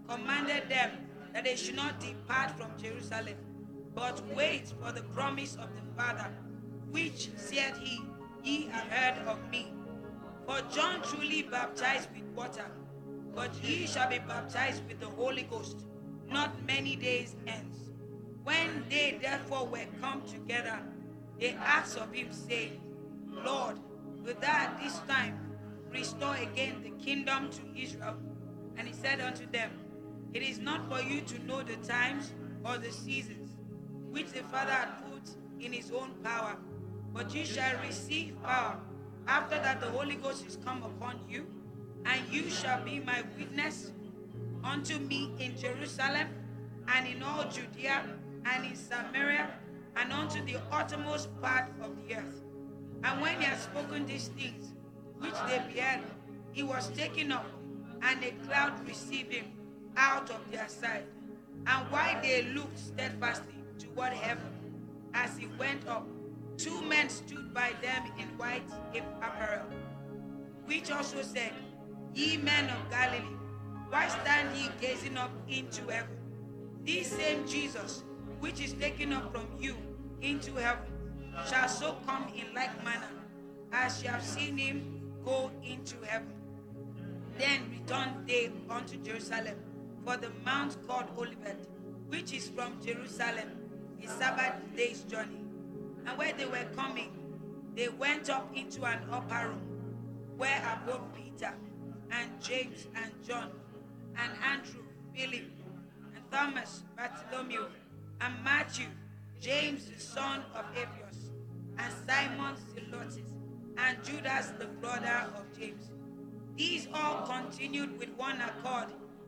A: commanded them that they should not depart from Jerusalem, but wait for the promise of the Father, which said he, Ye have heard of me. For John truly baptized with water, but ye shall be baptized with the Holy Ghost not many days hence. When they therefore were come together, they asked of him, saying, Lord, wilt thou at this time restore again the kingdom to Israel? And he said unto them, It is not for you to know the times or the seasons which the Father had put in his own power, but you shall receive power after that the Holy Ghost is come upon you, and you shall be my witness unto me in Jerusalem and in all Judea and in Samaria and unto the uttermost part of the earth. And when he had spoken these things, which they beheld, he was taken up, and a cloud received him out of their sight. And while they looked steadfastly toward heaven as he went up, two men stood by them in white apparel, which also said, Ye men of Galilee, why stand ye gazing up into heaven? This same Jesus, which is taken up from you into heaven, shall so come in like manner as ye have seen him go into heaven. Then returned they unto Jerusalem for the mount called Olivet, which is from Jerusalem, a Sabbath day's journey. And where they were coming, they went up into an upper room, where abode Peter and James and John and Andrew, Philip, and Thomas, Bartholomew, and Matthew, James the son of Alphaeus, and Simon Zelotes, and Judas the brother of James. These all continued with one accord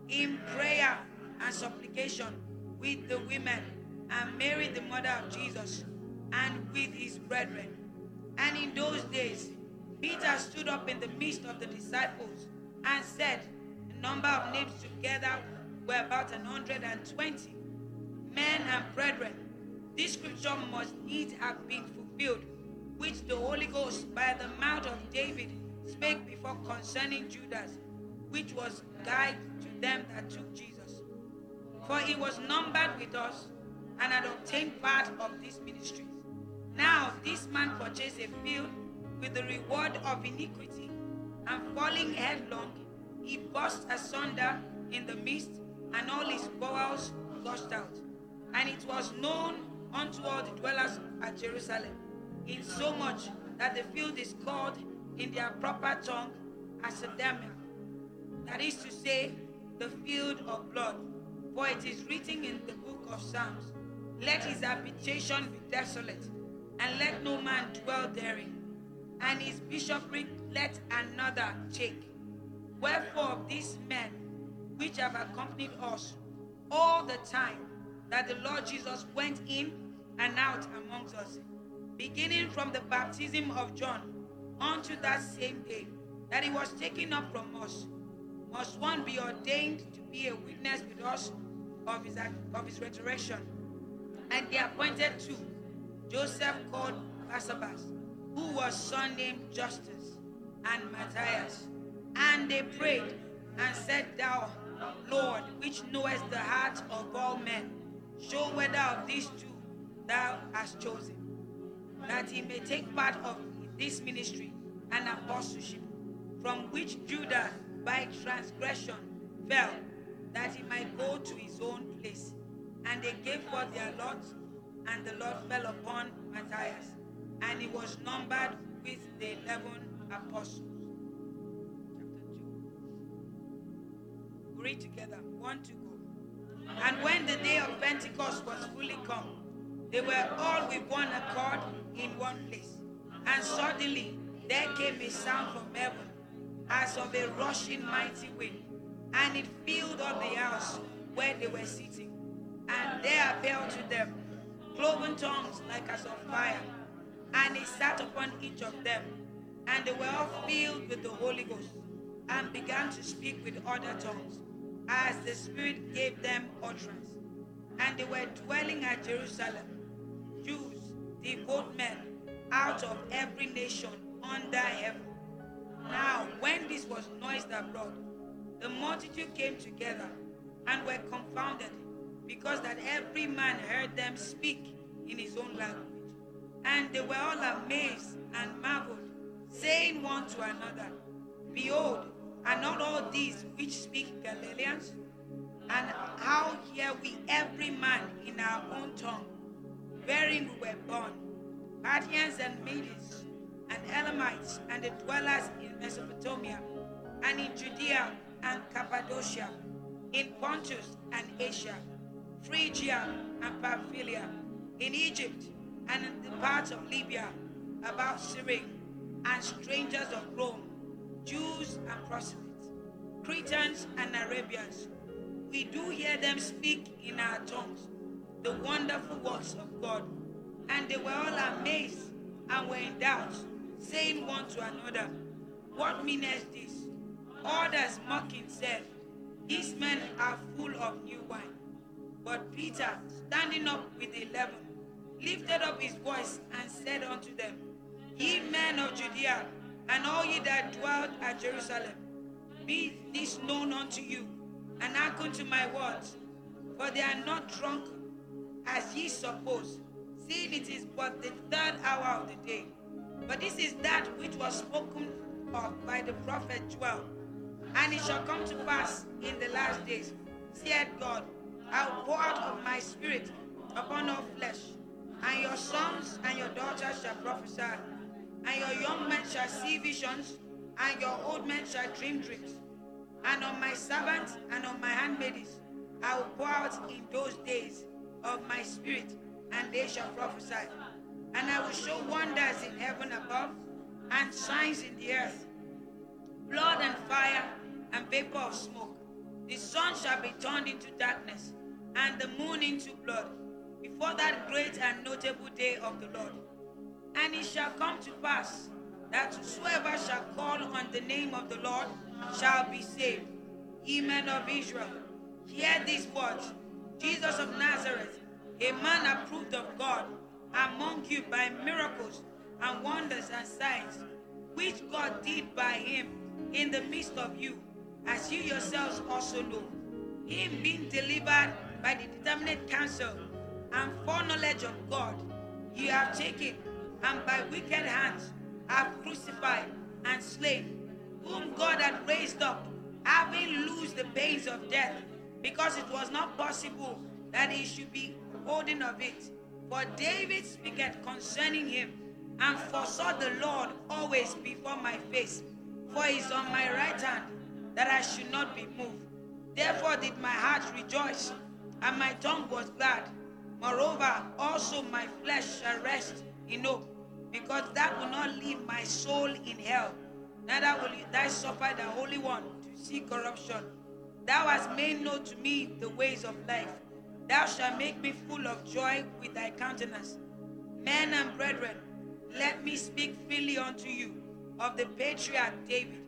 A: in prayer and supplication with the women, and Mary the mother of Jesus, and with his brethren. And in those days, Peter stood up in the midst of the disciples and said, The number of names together were about an hundred and twenty. Men and brethren, this scripture must needs have been fulfilled, which the Holy Ghost by the mouth of David spake before concerning Judas, which was guide to them that took Jesus. For he was numbered with us and had obtained part of these ministries. Now this man purchased a field with the reward of iniquity, and falling headlong, he burst asunder in the midst, and all his bowels gushed out. And it was known unto all the dwellers at Jerusalem, in so much that the field is called in their proper tongue as a Aceldama, that is to say, the field of blood. For it is written in the book of Psalms, Let his habitation be desolate, and let no man dwell therein, and his bishopric let another take. Wherefore these men which have accompanied us all the time that the Lord Jesus went in and out amongst us, beginning from the baptism of John unto that same day that he was taken up from us, must one be ordained to be a witness with us of his, of his resurrection. And they appointed two Joseph called Barsabas, who was surnamed Justus, and Matthias. And they prayed and said, Thou, Lord, which knowest the hearts of all men, show whether of these two thou hast chosen, that he may take part of this ministry and apostleship, from which Judah by transgression fell, that he might go to his own place. And they gave forth their lot, and the Lord fell upon Matthias, and he was numbered with the eleven apostles. Chapter 2. Read together. One to go. And when the day of Pentecost was fully come, they were all with one accord in one place. And suddenly there came a sound from heaven as of a rushing mighty wind, and it filled all the house where they were sitting. And there appeared to them cloven tongues like as of fire, and it sat upon each of them. And they were all filled with the Holy Ghost, and began to speak with other tongues, as the Spirit gave them utterance. And they were dwelling at Jerusalem, Jews, devout men, out of every nation under heaven. Now, when this was noised abroad, the multitude came together and were confounded, because that every man heard them speak in his own language. And they were all amazed and marveled, saying one to another, Behold, are not all these which speak Galileans? And how hear we every man in our own tongue, wherein we were born, Parthians and Medes, and Elamites, and the dwellers in Mesopotamia, and in Judea and Cappadocia, in Pontus and Asia, Phrygia and Pamphylia, in Egypt and in the parts of Libya, about Cyrene, and strangers of Rome, Jews and proselytes, Cretans and Arabians. We do hear them speak in our tongues the wonderful works of God. And they were all amazed and were in doubt, saying one to another, What meaneth this? Others mocking said, These men are full of new wine. But Peter, standing up with the eleven, lifted up his voice and said unto them, Ye men of Judea, and all ye that dwell at Jerusalem, be this known unto you, and hearken to my words. For they are not drunk as ye suppose, seeing it is but the third hour of the day. But this is that which was spoken of by the prophet Joel. And it shall come to pass in the last days, saith God, I will pour out of my spirit upon all flesh, and your sons and your daughters shall prophesy, and your young men shall see visions, and your old men shall dream dreams. And on my servants and on my handmaidens I will pour out in those days of my spirit, and they shall prophesy. And I will show wonders in heaven above, and signs in the earth blood and fire and vapor of smoke. The sun shall be turned into darkness, and the moon into blood, before that great and notable day of the Lord. And it shall come to pass that whosoever shall call on the name of the Lord shall be saved. Ye men of Israel, hear these words Jesus of Nazareth, a man approved of God among you by miracles and wonders and signs, which God did by him in the midst of you, as you yourselves also know. Him being delivered by the determinate counsel and foreknowledge of God, you have taken, and by wicked hands have crucified and slain, whom God had raised up, having loosed the pains of death, because it was not possible that he should be holding of it. For David speaketh concerning him, and foresaw the Lord always before my face. For he is on my right hand, that I should not be moved. Therefore did my heart rejoice, and my tongue was glad. Moreover, also my flesh shall rest in hope, because that will not leave my soul in hell, neither will thou suffer the Holy One to see corruption. Thou hast made known to me the ways of life. Thou shalt make me full of joy with thy countenance. Men and brethren, let me speak freely unto you of the patriarch David,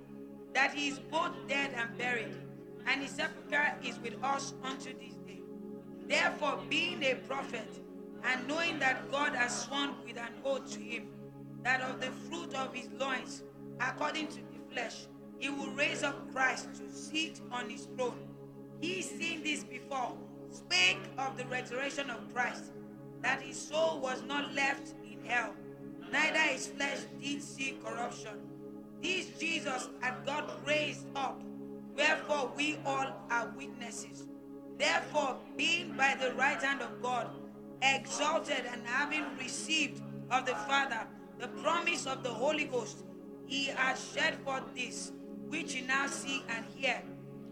A: that he is both dead and buried, and his sepulchre is with us unto this day. Therefore, being a prophet, and knowing that God has sworn with an oath to him, that of the fruit of his loins, according to the flesh, he will raise up Christ to sit on his throne. He, seen this before, spake of the resurrection of Christ, that his soul was not left in hell, neither his flesh did see corruption. This Jesus had God raised up, wherefore we all are witnesses. Therefore, being by the right hand of God, exalted and having received of the Father the promise of the Holy Ghost, he has shed forth this, which you now see and hear.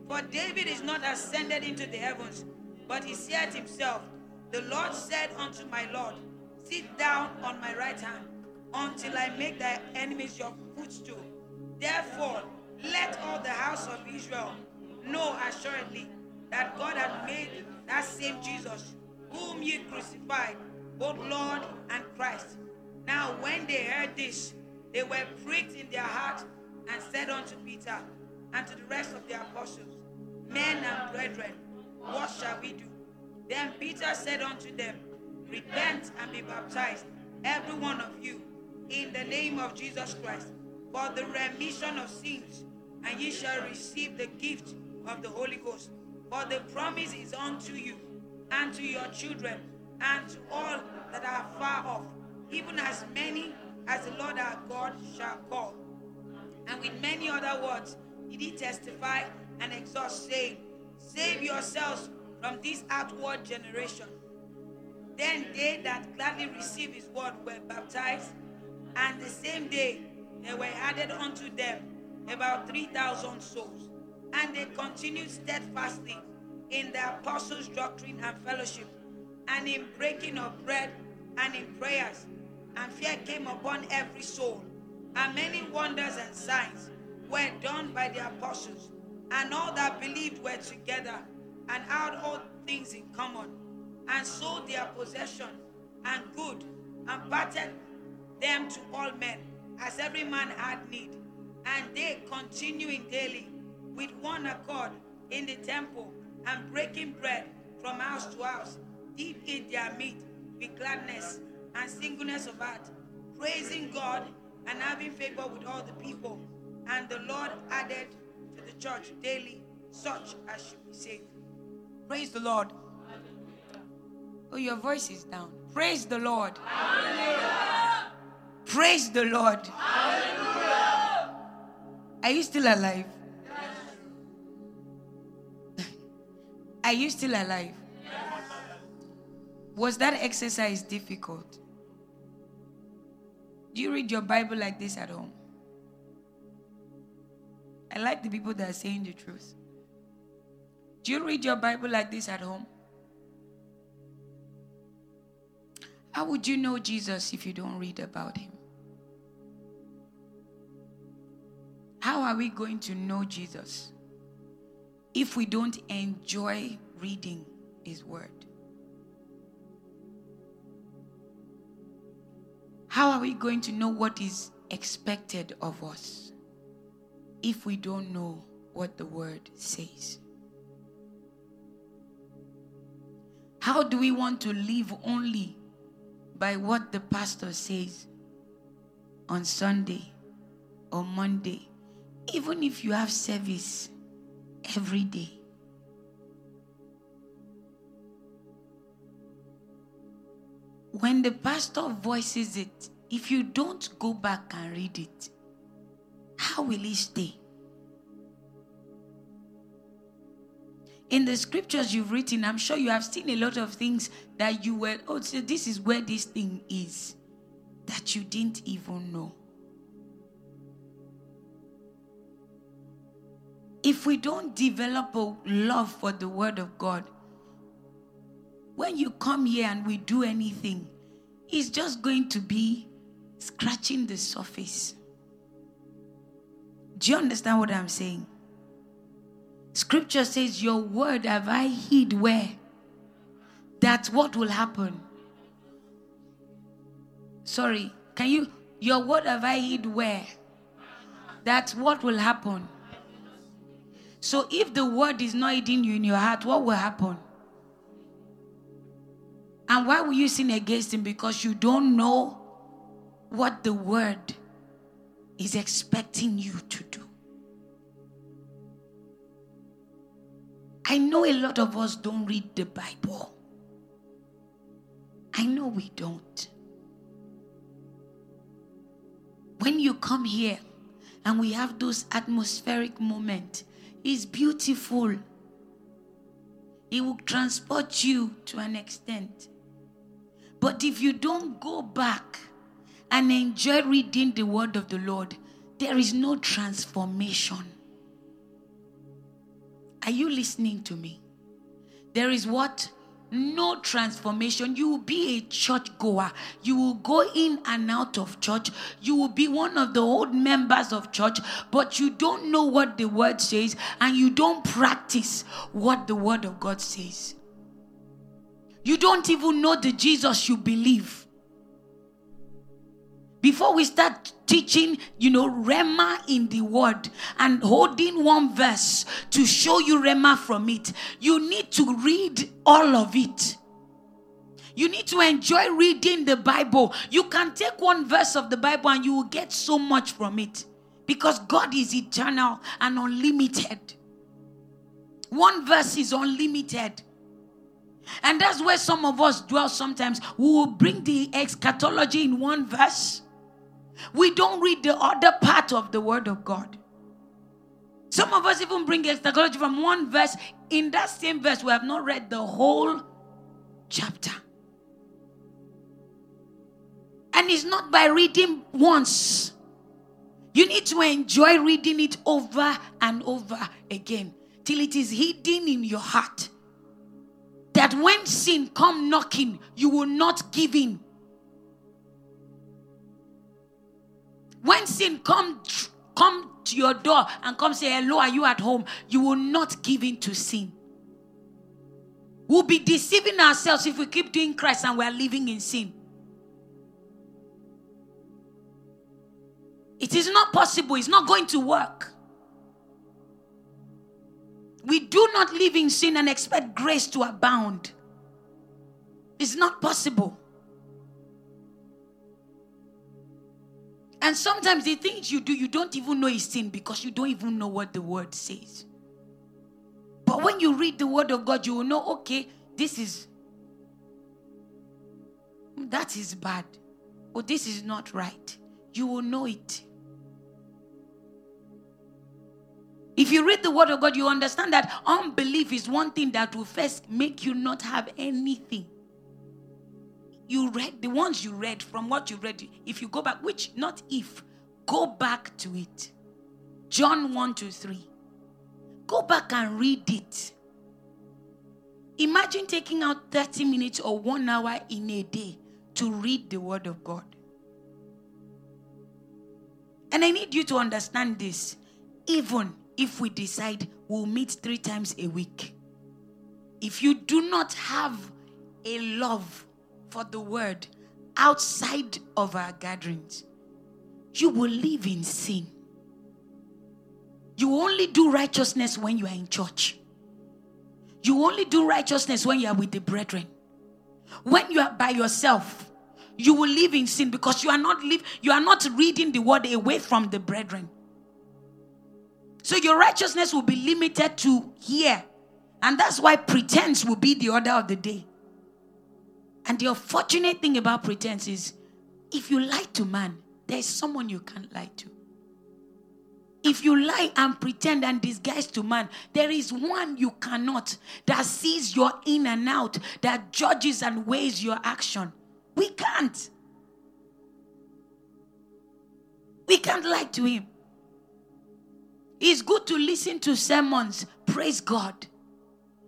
A: For David is not ascended into the heavens, but he said himself, The Lord said unto my Lord, Sit down on my right hand, until I make thy enemies your footstool. Therefore, let all the house of Israel know assuredly that God had made that same Jesus, whom ye crucified, both Lord and Christ. Now, when they heard this, they were pricked in their heart and said unto Peter and to the rest of the apostles, Men and brethren, what shall we do? Then Peter said unto them, Repent and be baptized, every one of you, in the name of Jesus Christ, for the remission of sins, and ye shall receive the gift of the Holy Ghost. For the promise is unto you, and to your children, and to all that are far off, even as many as the Lord our God shall call. And with many other words did he testify and exhort, saying, Save yourselves from this outward generation. Then they that gladly received his word were baptized, and the same day there were added unto them about 3,000 souls. And they continued steadfastly in the apostles' doctrine and fellowship, and in breaking of bread and in prayers. And fear came upon every soul. And many wonders and signs were done by the apostles. And all that believed were together and had all things in common, and sold their possession and good, and parted them to all men, as every man had need. And they continuing daily with one accord in the temple, and breaking bread from house to house, did eat their meat with gladness and singleness of heart, praising God and having favor with all the people. And the Lord added to the church daily such as should be saved. Praise the Lord. Oh, your voice is down. Praise the Lord. Hallelujah. Praise the Lord. Hallelujah. Are you still alive? Yes. [LAUGHS] Are you still alive? Yes. Was that exercise difficult? Do you read your Bible like this at home? I like the people that are saying the truth. Do you read your Bible like this at home? How would you know Jesus if you don't read about him? How are we going to know Jesus if we don't enjoy reading his word? How are we going to know what is expected of us if we don't know what the word says? How do we want to live only by what the pastor says on Sunday or Monday, even if you have service every day? When the pastor voices it, if you don't go back and read it, how will it stay? In the scriptures you've written, I'm sure you have seen a lot of things that you were, oh, so this is where this thing is, that you didn't even know. If we don't develop a love for the Word of God, when you come here and we do anything, it's just going to be scratching the surface. Do you understand what I'm saying? Scripture says, Your word have I hid where? That's what will happen. Sorry, can you? Your word have I hid where? That's what will happen. So if the word is not hidden you in your heart, what will happen? And why will you sin against him? Because you don't know what the word is expecting you to do. I know a lot of us don't read the Bible. I know we don't. When you come here and we have those atmospheric moments, it's beautiful. It will transport you to an extent. But if you don't go back and enjoy reading the word of the Lord, there is no transformation. Are you listening to me? There is what? No transformation. You will be a church goer. You will go in and out of church. You will be one of the old members of church, but you don't know what the word says and you don't practice what the word of God says. You don't even know the Jesus you believe. Before we start teaching, you know, Rhema in the word and holding one verse to show you Rhema from it, you need to read all of it. You need to enjoy reading the Bible. You can take one verse of the Bible and you will get so much from it because God is eternal and unlimited. One verse is unlimited. And that's where some of us dwell sometimes. We will bring the eschatology in one verse we don't read the other part of the Word of God. Some of us even bring eschatology from one verse. In that same verse, we have not read the whole chapter. And it's not by reading once. You need to enjoy reading it over and over again till it is hidden in your heart. That when sin come knocking, you will not give in. When sin come come to your door and come say, Hello, are you at home? You will not give in to sin. We'll be deceiving ourselves if we keep doing Christ and we are living in sin. It is not possible, it's not going to work. We do not live in sin and expect grace to abound. It's not possible. And sometimes the things you do, you don't even know is sin because you don't even know what the word says. But when you read the word of God, you will know, okay, this is that is bad. Or this is not right. You will know it. If you read the word of God, you understand that unbelief is one thing that will first make you not have anything. You read the ones you read from what you read if you go back which not if go back to it. John 1 to 3 go back and read it. Imagine taking out 30 minutes or one hour in a day to read the word of god. And i need you to understand this. Even if we decide we'll meet three times a week if you do not have a love for the word outside of our gatherings, you will live in sin. You only do righteousness when you are in church. You only do righteousness when you are with the brethren. When you are by yourself, you will live in sin because you are not live, you are not reading the word away from the brethren. So your righteousness will be limited to here. And that's why pretense will be the order of the day. And the unfortunate thing about pretense is if you lie to man, there's someone you can't lie to. If you lie and pretend and disguise to man, there is one you cannot that sees your in and out, that judges and weighs your action. We can't. We can't lie to him. It's good to listen to sermons, praise God.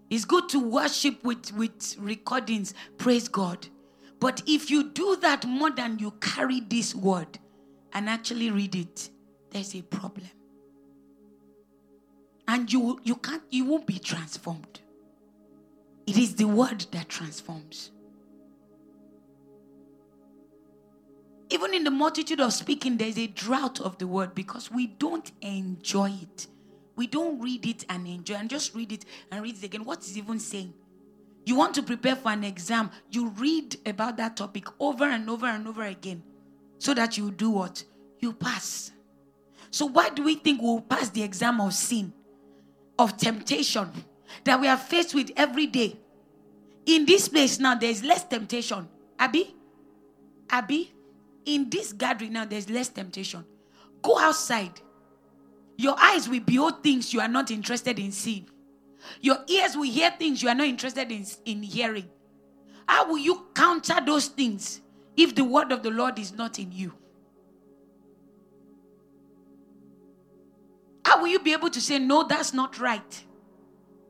A: It's good to worship with, with recordings. Praise God. But if you do that more than you carry this word and actually read it, there's a problem. And you you can't you won't be transformed. It is the word that transforms. Even in the multitude of speaking, there's a drought of the word because we don't enjoy it. We don't read it and enjoy and just read it and read it again. What is even saying? You want to prepare for an exam, you read about that topic over and over and over again so that you do what? You pass. So, why do we think we'll pass the exam of sin, of temptation that we are faced with every day? In this place now, there's less temptation. Abby? Abby? In this gathering now, there's less temptation. Go outside. Your eyes will behold things you are not interested in seeing. Your ears will hear things you are not interested in, in hearing. How will you counter those things if the word of the Lord is not in you? How will you be able to say, No, that's not right,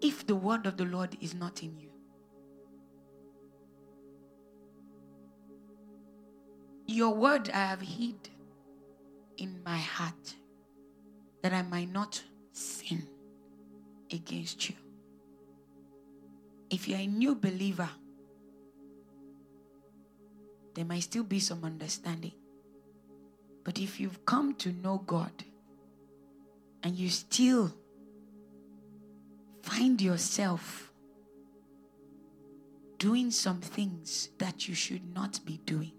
A: if the word of the Lord is not in you? Your word I have hid in my heart that I might not sin against you. If you're a new believer, there might still be some understanding. But if you've come to know God and you still find yourself doing some things that you should not be doing,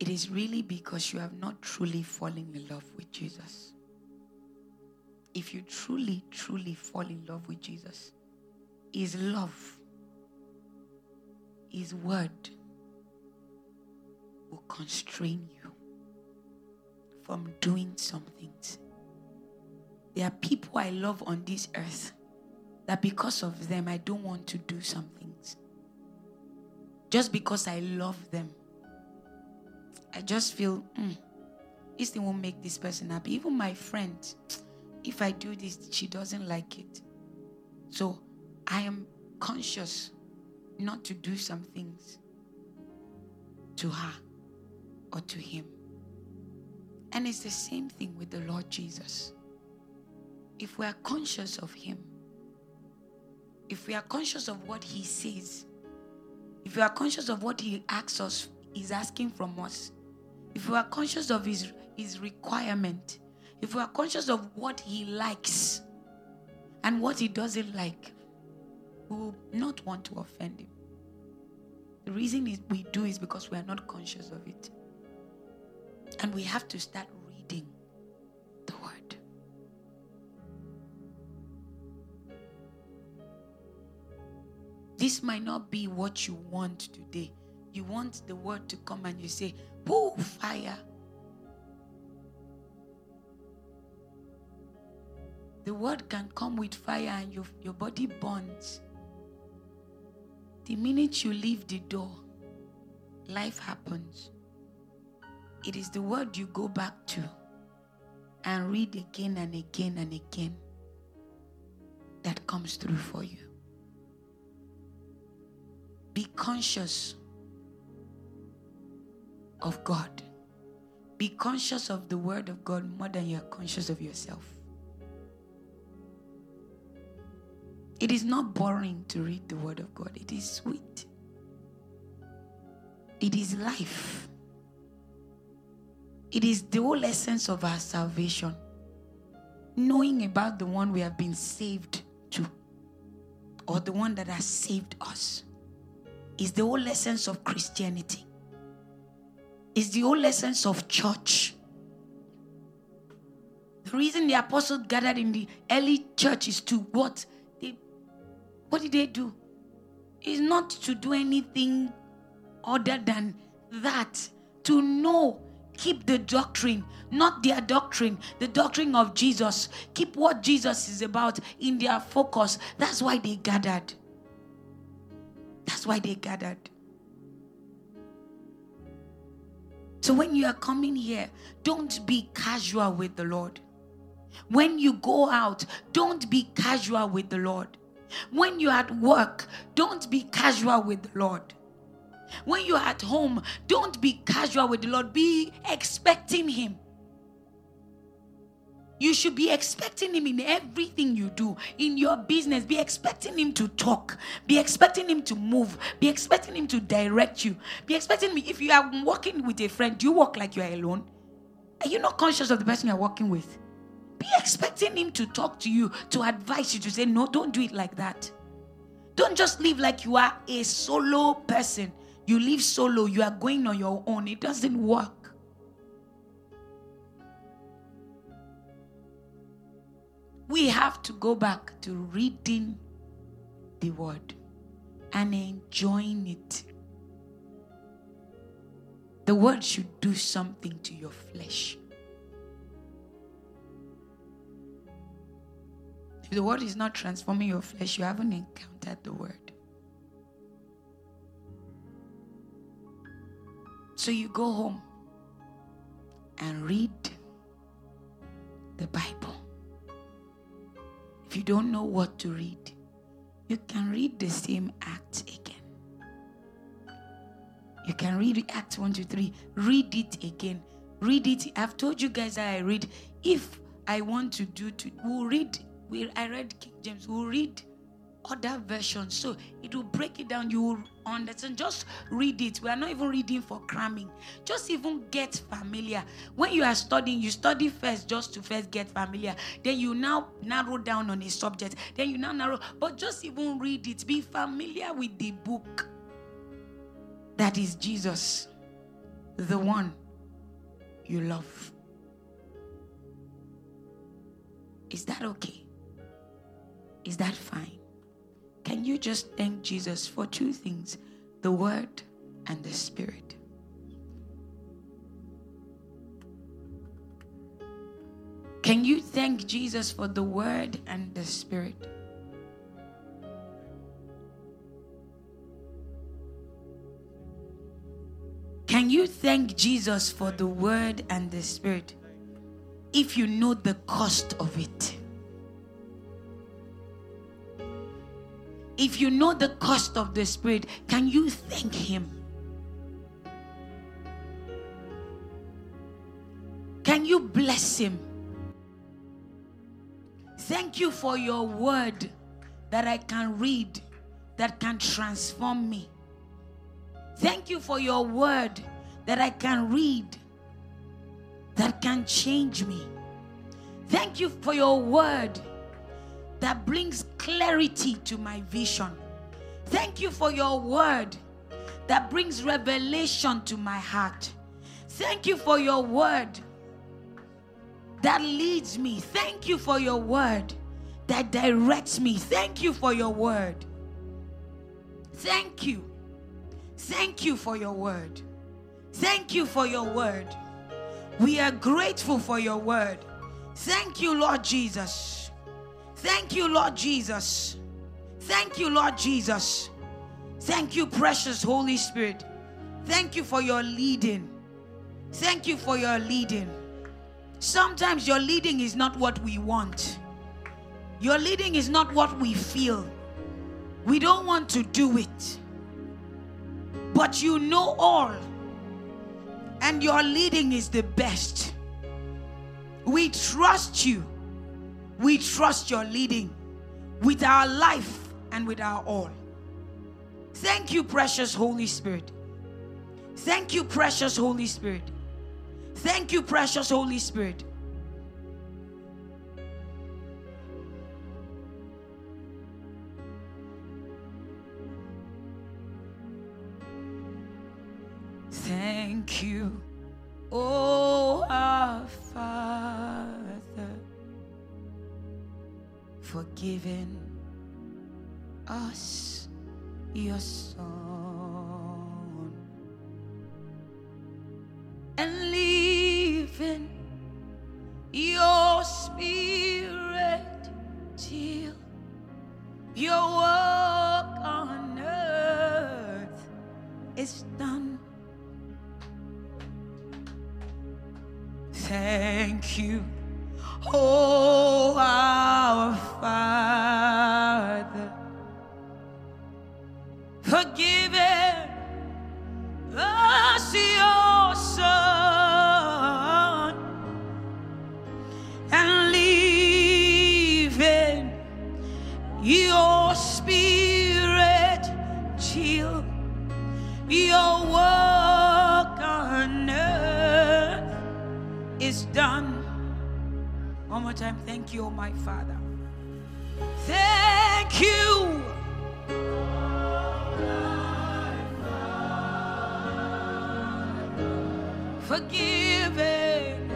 A: it is really because you have not truly fallen in love with Jesus. If you truly, truly fall in love with Jesus, His love, His word will constrain you from doing some things. There are people I love on this earth that because of them, I don't want to do some things. Just because I love them, I just feel, mm, this thing won't make this person happy. Even my friend, if I do this, she doesn't like it. So I am conscious not to do some things to her or to him. And it's the same thing with the Lord Jesus. If we are conscious of him, if we are conscious of what he says, if we are conscious of what he asks us, he's asking from us, if we are conscious of his, his requirement, if we are conscious of what he likes and what he doesn't like, we will not want to offend him. The reason we do is because we are not conscious of it. And we have to start reading the word. This might not be what you want today. You want the word to come and you say, Woo, fire. The word can come with fire and your, your body burns. The minute you leave the door, life happens. It is the word you go back to and read again and again and again that comes through for you. Be conscious of God. Be conscious of the word of God more than you're conscious of yourself. It is not boring to read the word of God, it is sweet. It is life. It is the whole essence of our salvation. Knowing about the one we have been saved to, or the one that has saved us, is the whole essence of Christianity. Is the whole essence of church. The reason the apostles gathered in the early church is to what? They, what did they do? Is not to do anything other than that. To know keep the doctrine, not their doctrine, the doctrine of Jesus. Keep what Jesus is about in their focus. That's why they gathered. That's why they gathered. So when you are coming here, don't be casual with the Lord. When you go out, don't be casual with the Lord. When you're at work, don't be casual with the Lord. When you're at home, don't be casual with the Lord. Be expecting Him. You should be expecting Him in everything you do, in your business. Be expecting Him to talk. Be expecting Him to move. Be expecting Him to direct you. Be expecting me. If you are walking with a friend, do you walk like you are alone? Are you not conscious of the person you're walking with? Be expecting him to talk to you, to advise you, to say, No, don't do it like that. Don't just live like you are a solo person. You live solo, you are going on your own. It doesn't work. We have to go back to reading the word and enjoying it. The word should do something to your flesh. If the word is not transforming your flesh, you haven't encountered the word. So you go home and read the Bible. If you don't know what to read, you can read the same act again. You can read Acts 1 to 3. Read it again. Read it. I've told you guys that I read. If I want to do to we'll read. We I read King James. We'll read other versions. So it will break it down. You will understand. Just read it. We are not even reading for cramming. Just even get familiar. When you are studying, you study first just to first get familiar. Then you now narrow down on a subject. Then you now narrow. But just even read it. Be familiar with the book. That is Jesus, the one you love. Is that okay? Is that fine? Can you just thank Jesus for two things the Word and the Spirit? Can you thank Jesus for the Word and the Spirit? Can you thank Jesus for the word and the spirit if you know the cost of it? If you know the cost of the spirit, can you thank him? Can you bless him? Thank you for your word that I can read, that can transform me. Thank you for your word that I can read, that can change me. Thank you for your word that brings clarity to my vision. Thank you for your word that brings revelation to my heart. Thank you for your word that leads me. Thank you for your word that directs me. Thank you for your word. Thank you Thank you for your word. Thank you for your word. We are grateful for your word. Thank you, Lord Jesus. Thank you, Lord Jesus. Thank you, Lord Jesus. Thank you, precious Holy Spirit. Thank you for your leading. Thank you for your leading. Sometimes your leading is not what we want, your leading is not what we feel. We don't want to do it but you know all, and your leading is the best. We trust you. We trust your leading with our life and with our all. Thank you, precious Holy Spirit. Thank you, precious Holy Spirit. Thank you, precious Holy Spirit. Thank you, oh our Father, for giving us your Son and leaving your Spirit till your work on earth is done. thank you, oh our Father, for giving us your Son and leaving your Spirit chill your work on earth is done. One more time. Thank you, oh my Father. Thank you. Forgiven.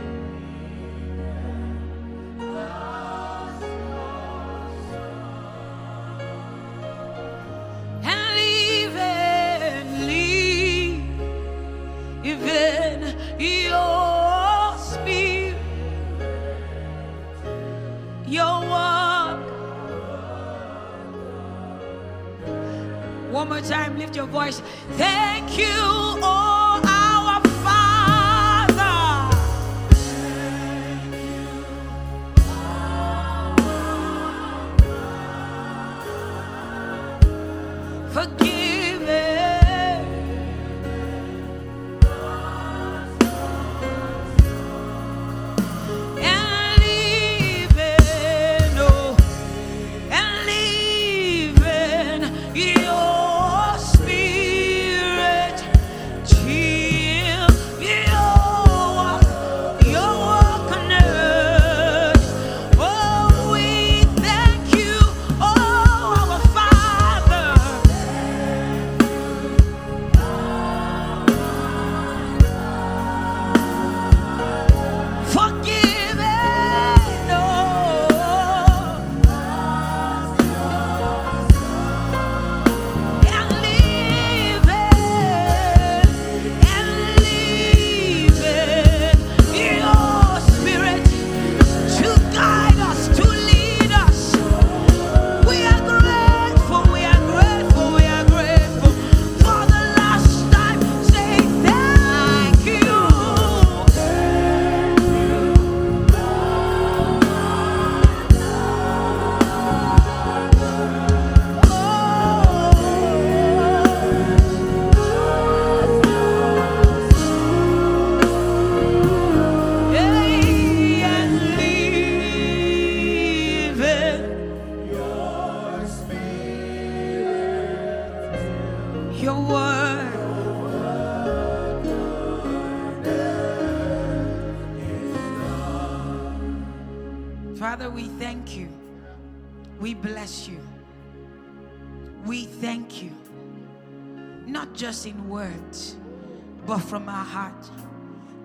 A: More time, lift your voice. Thank you, oh our Father. Forgiven. From our heart.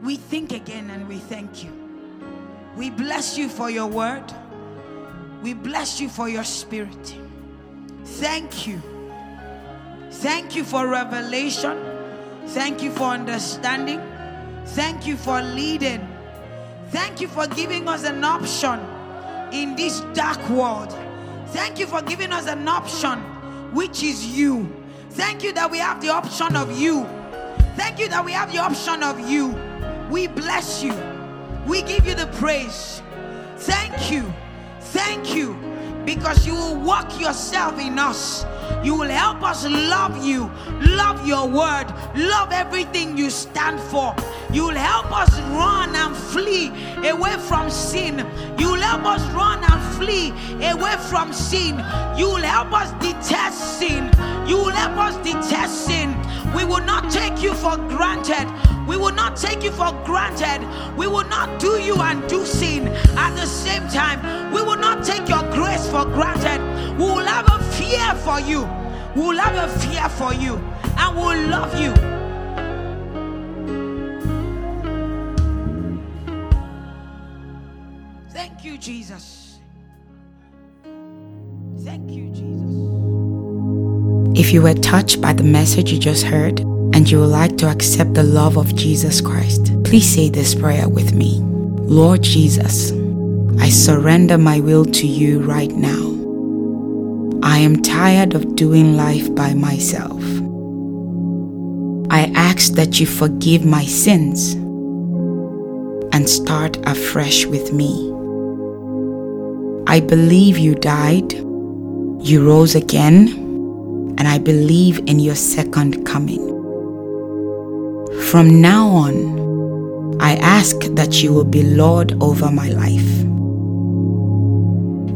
A: We think again and we thank you. We bless you for your word. We bless you for your spirit. Thank you. Thank you for revelation. Thank you for understanding. Thank you for leading. Thank you for giving us an option in this dark world. Thank you for giving us an option, which is you. Thank you that we have the option of you. Thank you that we have the option of you. We bless you. We give you the praise. Thank you. Thank you because you will walk yourself in us. You will help us love you, love your word, love everything you stand for. You will help us run and flee away from sin. You will help us run and flee away from sin. You will help us detest sin. You will help us detest sin. We will not take you for granted. We will not take you for granted. We will not do you and do sin at the same time. We will not take your grace for granted. We will have a fear for you. Will have a fear for you and will love you. Thank you, Jesus. Thank you, Jesus.
D: If you were touched by the message you just heard and you would like to accept the love of Jesus Christ, please say this prayer with me. Lord Jesus, I surrender my will to you right now. I am tired of doing life by myself. I ask that you forgive my sins and start afresh with me. I believe you died, you rose again, and I believe in your second coming. From now on, I ask that you will be Lord over my life.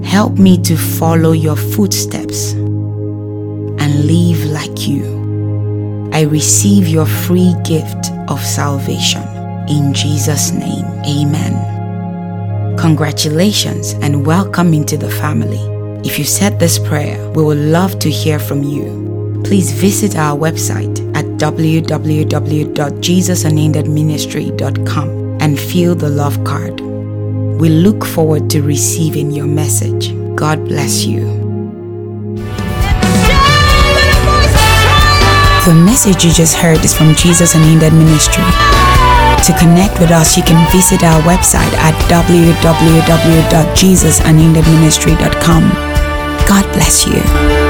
D: Help me to follow your footsteps and live like you. I receive your free gift of salvation. In Jesus' name, amen.
A: Congratulations and welcome into the family. If you said this prayer, we would love to hear from you. Please visit our website at www.jesusunendedministry.com and fill the love card. We look forward to receiving your message. God bless you. The message you just heard is from Jesus and Unended Ministry. To connect with us, you can visit our website at www.jesusunendedministry.com. God bless you.